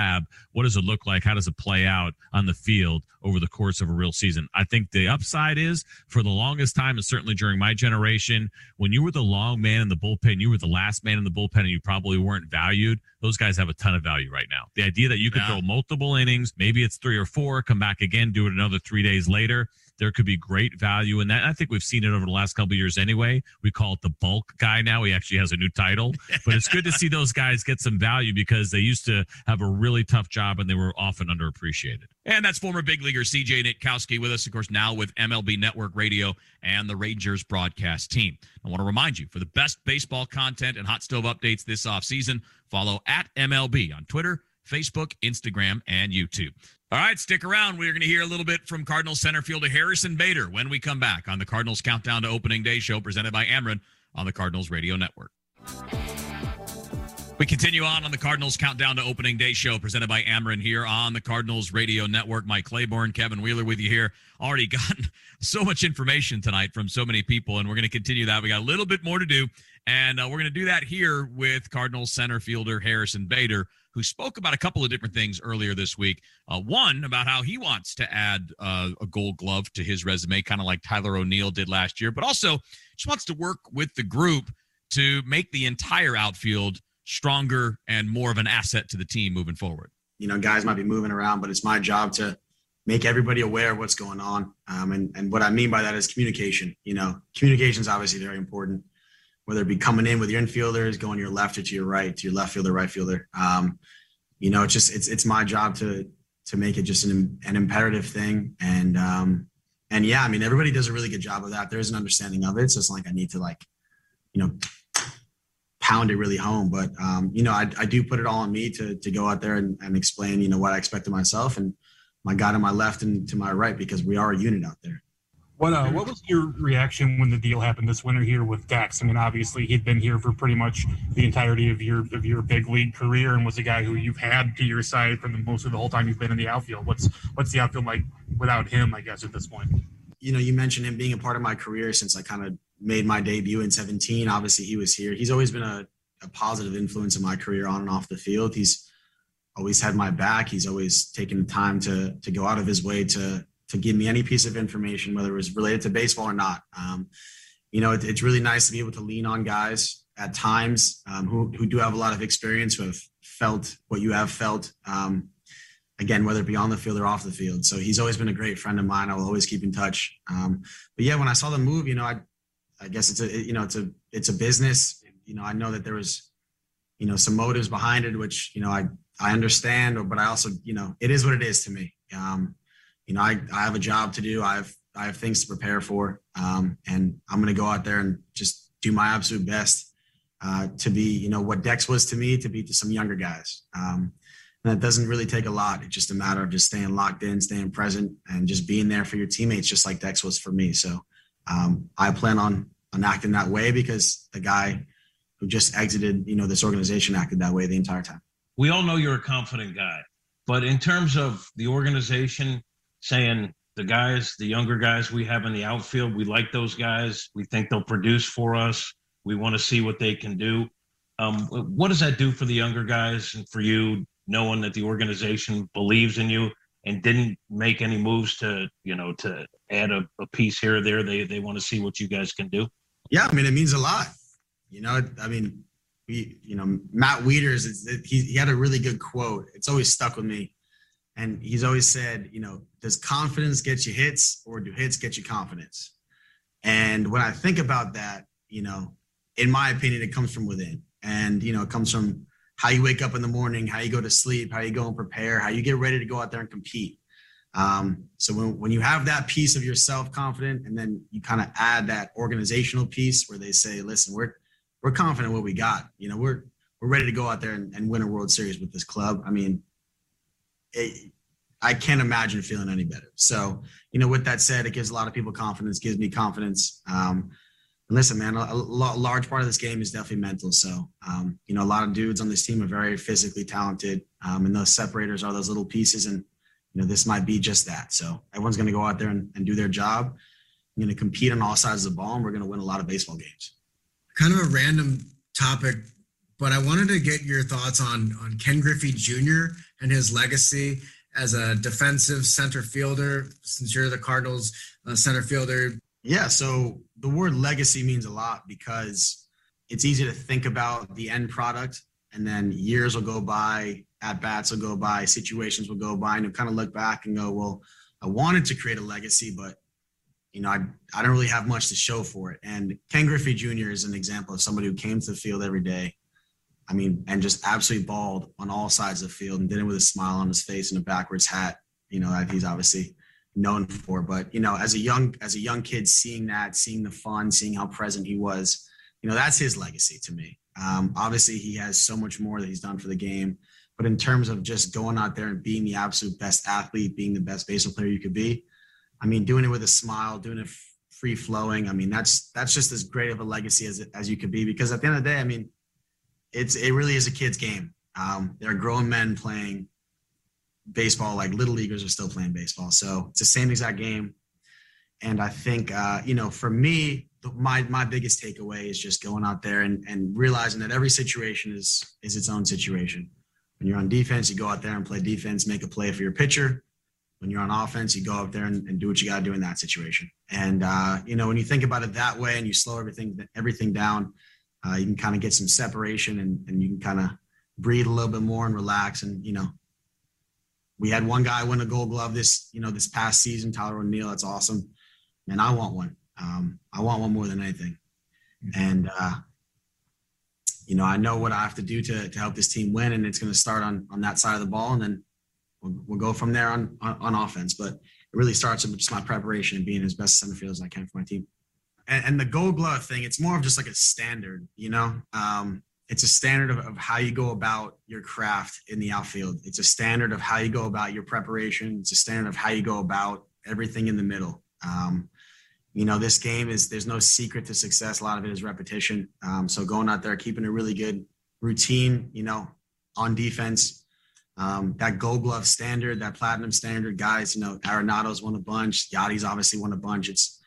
[SPEAKER 24] What does it look like? How does it play out on the field over the course of a real season? I think the upside is for the longest time, and certainly during my generation, when you were the long man in the bullpen, you were the last man in the bullpen, and you probably weren't valued. Those guys have a ton of value right now. The idea that you could
[SPEAKER 6] Yeah.
[SPEAKER 24] throw multiple innings, maybe it's three or four, come back again, do it another three days later. There could be great value in that. I think we've seen it over the last couple of years anyway. We call it the bulk guy now. He actually has a new title, but it's good to see those guys get some value because they used to have a really tough job and they were often underappreciated.
[SPEAKER 6] And that's former big leaguer CJ Nitkowski with us, of course, now with MLB Network Radio and the Rangers broadcast team. I want to remind you for the best baseball content and hot stove updates this offseason, follow at MLB on Twitter, Facebook, Instagram, and YouTube. All right, stick around. We're going to hear a little bit from Cardinals center fielder Harrison Bader when we come back on the Cardinals Countdown to Opening Day show presented by Ameren on the Cardinals Radio Network. We continue on on the Cardinals Countdown to Opening Day show presented by Ameren here on the Cardinals Radio Network. Mike Claiborne, Kevin Wheeler with you here. Already gotten so much information tonight from so many people, and we're going to continue that. We got a little bit more to do, and uh, we're going to do that here with Cardinals center fielder Harrison Bader, who spoke about a couple of different things earlier this week. Uh, one, about how he wants to add uh, a gold glove to his resume, kind of like Tyler O'Neill did last year, but also just wants to work with the group to make the entire outfield stronger and more of an asset to the team moving forward.
[SPEAKER 25] you know, guys might be moving around, but it's my job to make everybody aware of what's going on. Um, and, and what I mean by that is communication. You know, communication is obviously very important, whether it be coming in with your infielders, going your left or to your right, to your left fielder, right fielder. Um, you know, it's just it's it's my job to to make it just an an imperative thing. And um, and yeah, I mean, everybody does a really good job of that. There's an understanding of it. So it's like I need to like, you know, pound it really home. But um, you know, I, I do put it all on me to to go out there and, and explain, you know, what I expect of myself and my guy to my left and to my right because we are a unit out there.
[SPEAKER 17] What uh, what was your reaction when the deal happened this winter here with Dex? I mean, obviously he'd been here for pretty much the entirety of your of your big league career, and was a guy who you've had to your side for the most of the whole time you've been in the outfield. What's what's the outfield like without him? I guess at this point.
[SPEAKER 25] You know, you mentioned him being a part of my career since I kind of made my debut in 17. Obviously, he was here. He's always been a, a positive influence in my career on and off the field. He's always had my back. He's always taken the time to to go out of his way to to give me any piece of information, whether it was related to baseball or not. Um, you know, it, it's really nice to be able to lean on guys at times um, who who do have a lot of experience, who have felt what you have felt. Um, again, whether it be on the field or off the field. So he's always been a great friend of mine. I will always keep in touch. Um, but yeah, when I saw the move, you know, I I guess it's a you know it's a it's a business. You know, I know that there was you know some motives behind it, which you know I I understand, or but I also you know it is what it is to me. Um, you know, I I have a job to do. I have I have things to prepare for, um, and I'm going to go out there and just do my absolute best uh, to be you know what Dex was to me to be to some younger guys. Um, and that doesn't really take a lot. It's just a matter of just staying locked in, staying present, and just being there for your teammates, just like Dex was for me. So um, I plan on on acting that way because the guy who just exited, you know, this organization acted that way the entire time.
[SPEAKER 26] we all know you're a confident guy, but in terms of the organization saying the guys, the younger guys we have in the outfield, we like those guys. We think they'll produce for us. We want to see what they can do. Um, what does that do for the younger guys and for you, knowing that the organization believes in you and didn't make any moves to, you know, to add a, a piece here or there? They they want to see what you guys can do.
[SPEAKER 25] Yeah, I mean, it means a lot. You know, I mean, we, you know, Matt Wieters, it's, he, he had a really good quote. It's always stuck with me. And he's always said, you know, does confidence get you hits or do hits get you confidence? And when I think about that, you know, in my opinion, it comes from within. And, you know, it comes from how you wake up in the morning, how you go to sleep, how you go and prepare, how you get ready to go out there and compete. Um, so when, when you have that piece of yourself confident, and then you kind of add that organizational piece where they say, listen, we're, we're confident what we got, you know, we're, we're ready to go out there and, and win a world series with this club. I mean, it, I can't imagine feeling any better. So, you know, with that said, it gives a lot of people confidence, gives me confidence. Um, and listen, man, a, a large part of this game is definitely mental. So, um, you know, a lot of dudes on this team are very physically talented, um, and those separators are those little pieces. And you know, this might be just that. So, everyone's going to go out there and, and do their job. I'm going to compete on all sides of the ball, and we're going to win a lot of baseball games.
[SPEAKER 27] Kind of a random topic, but I wanted to get your thoughts on on Ken Griffey Jr. and his legacy as a defensive center fielder since you're the Cardinals uh, center fielder?
[SPEAKER 25] Yeah, so the word legacy means a lot because it's easy to think about the end product and then years will go by, at bats will go by, situations will go by, and you kind of look back and go, well, I wanted to create a legacy, but you know, I, I don't really have much to show for it. And Ken Griffey Jr. is an example of somebody who came to the field every day, I mean, and just absolutely balled on all sides of the field and did it with a smile on his face and a backwards hat, you know, that he's obviously known for. But, you know, as a young, as a young kid, seeing that, seeing the fun, seeing how present he was, you know, that's his legacy to me. Um, obviously he has so much more that he's done for the game, but in terms of just going out there and being the absolute best athlete, being the best baseball player you could be, I mean, doing it with a smile, doing it free flowing. I mean, that's, that's just as great of a legacy as, as you could be, because at the end of the day, I mean, it's it really is a kid's game. Um, there are grown men playing baseball like little leaguers are still playing baseball. So it's the same exact game. And I think uh, you know, for me, my my biggest takeaway is just going out there and, and realizing that every situation is is its own situation. When you're on defense, you go out there and play defense, make a play for your pitcher. When you're on offense, you go out there and, and do what you got to do in that situation. And uh, you know, when you think about it that way and you slow everything everything down, uh, you can kind of get some separation and, and you can kind of breathe a little bit more and relax. And, you know, we had one guy win a gold glove this, you know, this past season, Tyler O'Neill. That's awesome. And I want one. Um, I want one more than anything. Mm-hmm. And, uh, you know, I know what I have to do to, to help this team win, and it's going to start on, on that side of the ball, and then we'll, we'll go from there on, on, on offense. But it really starts with just my preparation and being as best center field as I can for my team and, and the gold glove thing, it's more of just like a standard, you know? Um, it's a standard of, of how you go about your craft in the outfield. It's a standard of how you go about your preparation. It's a standard of how you go about everything in the middle. Um, you know, this game is there's no secret to success. A lot of it is repetition. Um, so going out there, keeping a really good routine, you know, on defense, um, that gold glove standard, that platinum standard, guys, you know, Arenado's won a bunch. Yadi's obviously won a bunch. It's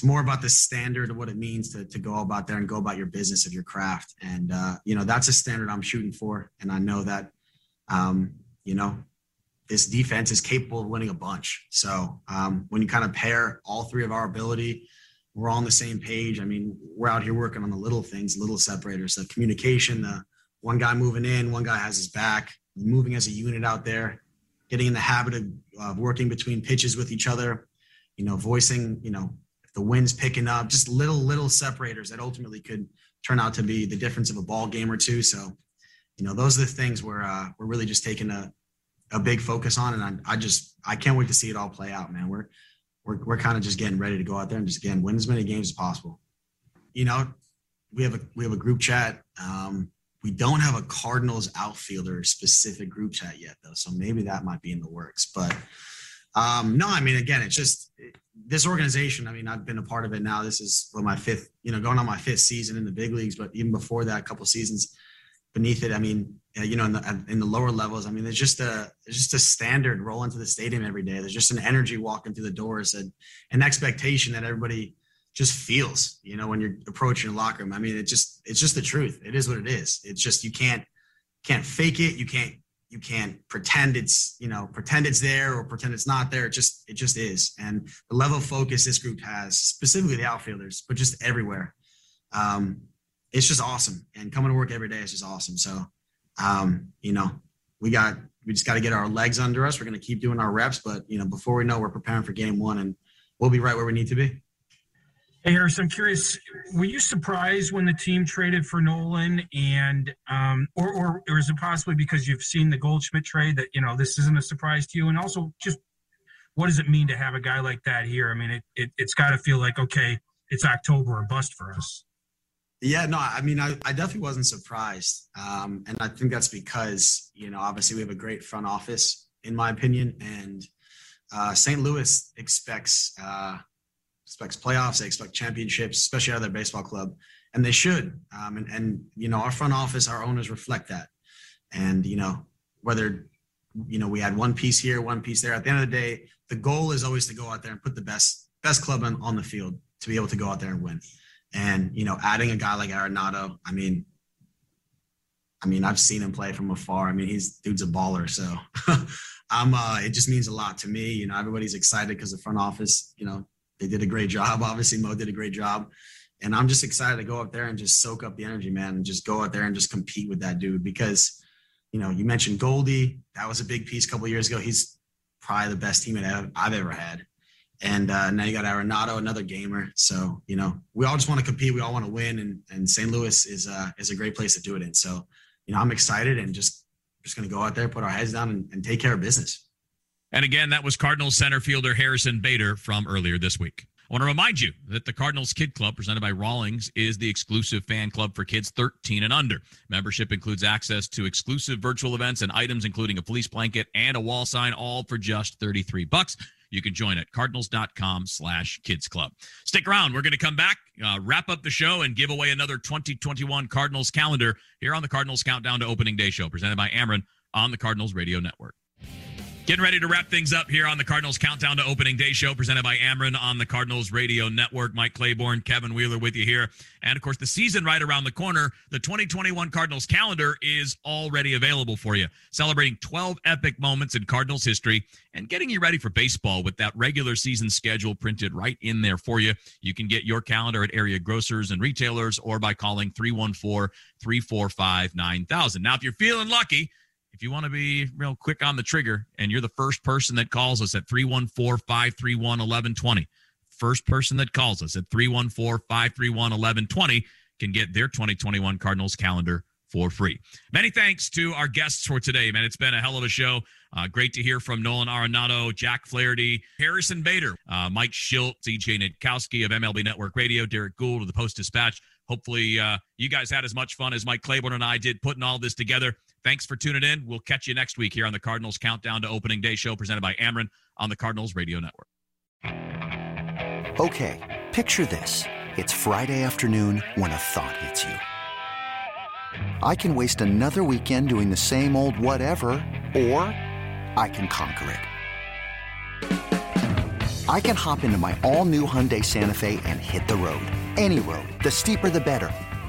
[SPEAKER 25] it's more about the standard of what it means to, to go about there and go about your business of your craft. And, uh, you know, that's a standard I'm shooting for. And I know that, um, you know, this defense is capable of winning a bunch. So um, when you kind of pair all three of our ability, we're all on the same page. I mean, we're out here working on the little things, little separators, the communication, the one guy moving in, one guy has his back, moving as a unit out there, getting in the habit of uh, working between pitches with each other, you know, voicing, you know, the wind's picking up, just little little separators that ultimately could turn out to be the difference of a ball game or two. So, you know, those are the things where uh, we're really just taking a a big focus on, and I, I just I can't wait to see it all play out, man. We're we're we're kind of just getting ready to go out there and just again win as many games as possible. You know, we have a we have a group chat. Um, we don't have a Cardinals outfielder specific group chat yet, though, so maybe that might be in the works. But um, no, I mean, again, it's just this organization. I mean, I've been a part of it now. This is well, my fifth, you know, going on my fifth season in the big leagues. But even before that, a couple seasons beneath it, I mean, you know, in the in the lower levels, I mean, there's just a there's just a standard roll into the stadium every day. There's just an energy walking through the doors and an expectation that everybody just feels. You know, when you're approaching a locker room. I mean, it just it's just the truth. It is what it is. It's just you can't can't fake it. You can't you can't pretend it's you know pretend it's there or pretend it's not there. It just it just is. And the level of focus this group has specifically the outfielders but just everywhere. Um it's just awesome. And coming to work every day is just awesome. So um you know we got we just got to get our legs under us. We're going to keep doing our reps but you know before we know we're preparing for game one and we'll be right where we need to be
[SPEAKER 28] Hey, Harris, I'm curious, were you surprised when the team traded for Nolan and, um, or, or, or is it possibly because you've seen the Goldschmidt trade that, you know, this isn't a surprise to you? And also just what does it mean to have a guy like that here? I mean, it, it, it's got to feel like, okay, it's October or bust for us.
[SPEAKER 25] Yeah, no, I mean, I, I definitely wasn't surprised. Um, and I think that's because, you know, obviously we have a great front office. in my opinion. And uh, St. Louis expects uh, expects playoffs. They expect championships, especially out of their baseball club, and they should. Um, and, and you know, our front office, our owners reflect that. And you know, whether you know we had one piece here, one piece there. At the end of the day, the goal is always to go out there and put the best best club on, on the field to be able to go out there and win. And you know, adding a guy like Arenado, I mean, I mean, I've seen him play from afar. I mean, he's dude's a baller. So I'm uh it just means a lot to me. You know, everybody's excited because the front office, you know, they did a great job. Obviously, Mo did a great job. And I'm just excited to go up there and just soak up the energy, man, and just go out there and just compete with that dude. Because, you know, you mentioned Goldie. That was a big piece a couple years ago. He's probably the best teammate I've ever had. And uh, now you got Arenado, another gamer. So you know, we all just want to compete. We all want to win, and and St. Louis is uh, is a great place to do it in. So you know, I'm excited and just just going to go out there, put our heads down, and, and take care of business.
[SPEAKER 6] And again, that was Cardinals center fielder Harrison Bader from earlier this week. I want to remind you that the Cardinals Kid Club, presented by Rawlings, is the exclusive fan club for kids 13 and under. Membership includes access to exclusive virtual events and items, including a fleece blanket and a wall sign, all for just 33 bucks. You can join at cardinals.com slash kids club. Stick around. We're going to come back, uh, wrap up the show, and give away another 2021 Cardinals calendar here on the Cardinals Countdown to Opening Day show, presented by Ameren on the Cardinals Radio Network. Getting ready to wrap things up here on the Cardinals Countdown to Opening Day show presented by Ameren on the Cardinals Radio Network. Mike Claiborne, Kevin Wheeler with you here. And of course, the season right around the corner. The 2021 Cardinals calendar is already available for you, celebrating 12 epic moments in Cardinals history and getting you ready for baseball with that regular season schedule printed right in there for you. You can get your calendar at area grocers and retailers or by calling 314 345 9000. Now, if you're feeling lucky, if you want to be real quick on the trigger and you're the first person that calls us at 314-531-1120 first person that calls us at 314-531-1120 can get their 2021 cardinals calendar for free many thanks to our guests for today man it's been a hell of a show uh, great to hear from Nolan Arenado, Jack Flaherty, Harrison Bader, uh, Mike Shildt, CJ Nitkowski of MLB Network Radio, Derrick Goold of the Post Dispatch. Hopefully, uh, you guys had as much fun as Mike Claiborne and I did putting all this together. Thanks for tuning in. We'll catch you next week here on the Cardinals Countdown to Opening Day show presented by Ameren on the Cardinals Radio Network.
[SPEAKER 29] Okay, picture this. It's Friday afternoon when a thought hits you. I can waste another weekend doing the same old whatever, or I can conquer it. I can hop into my all new Hyundai Santa Fe and hit the road. Any road. The steeper, the better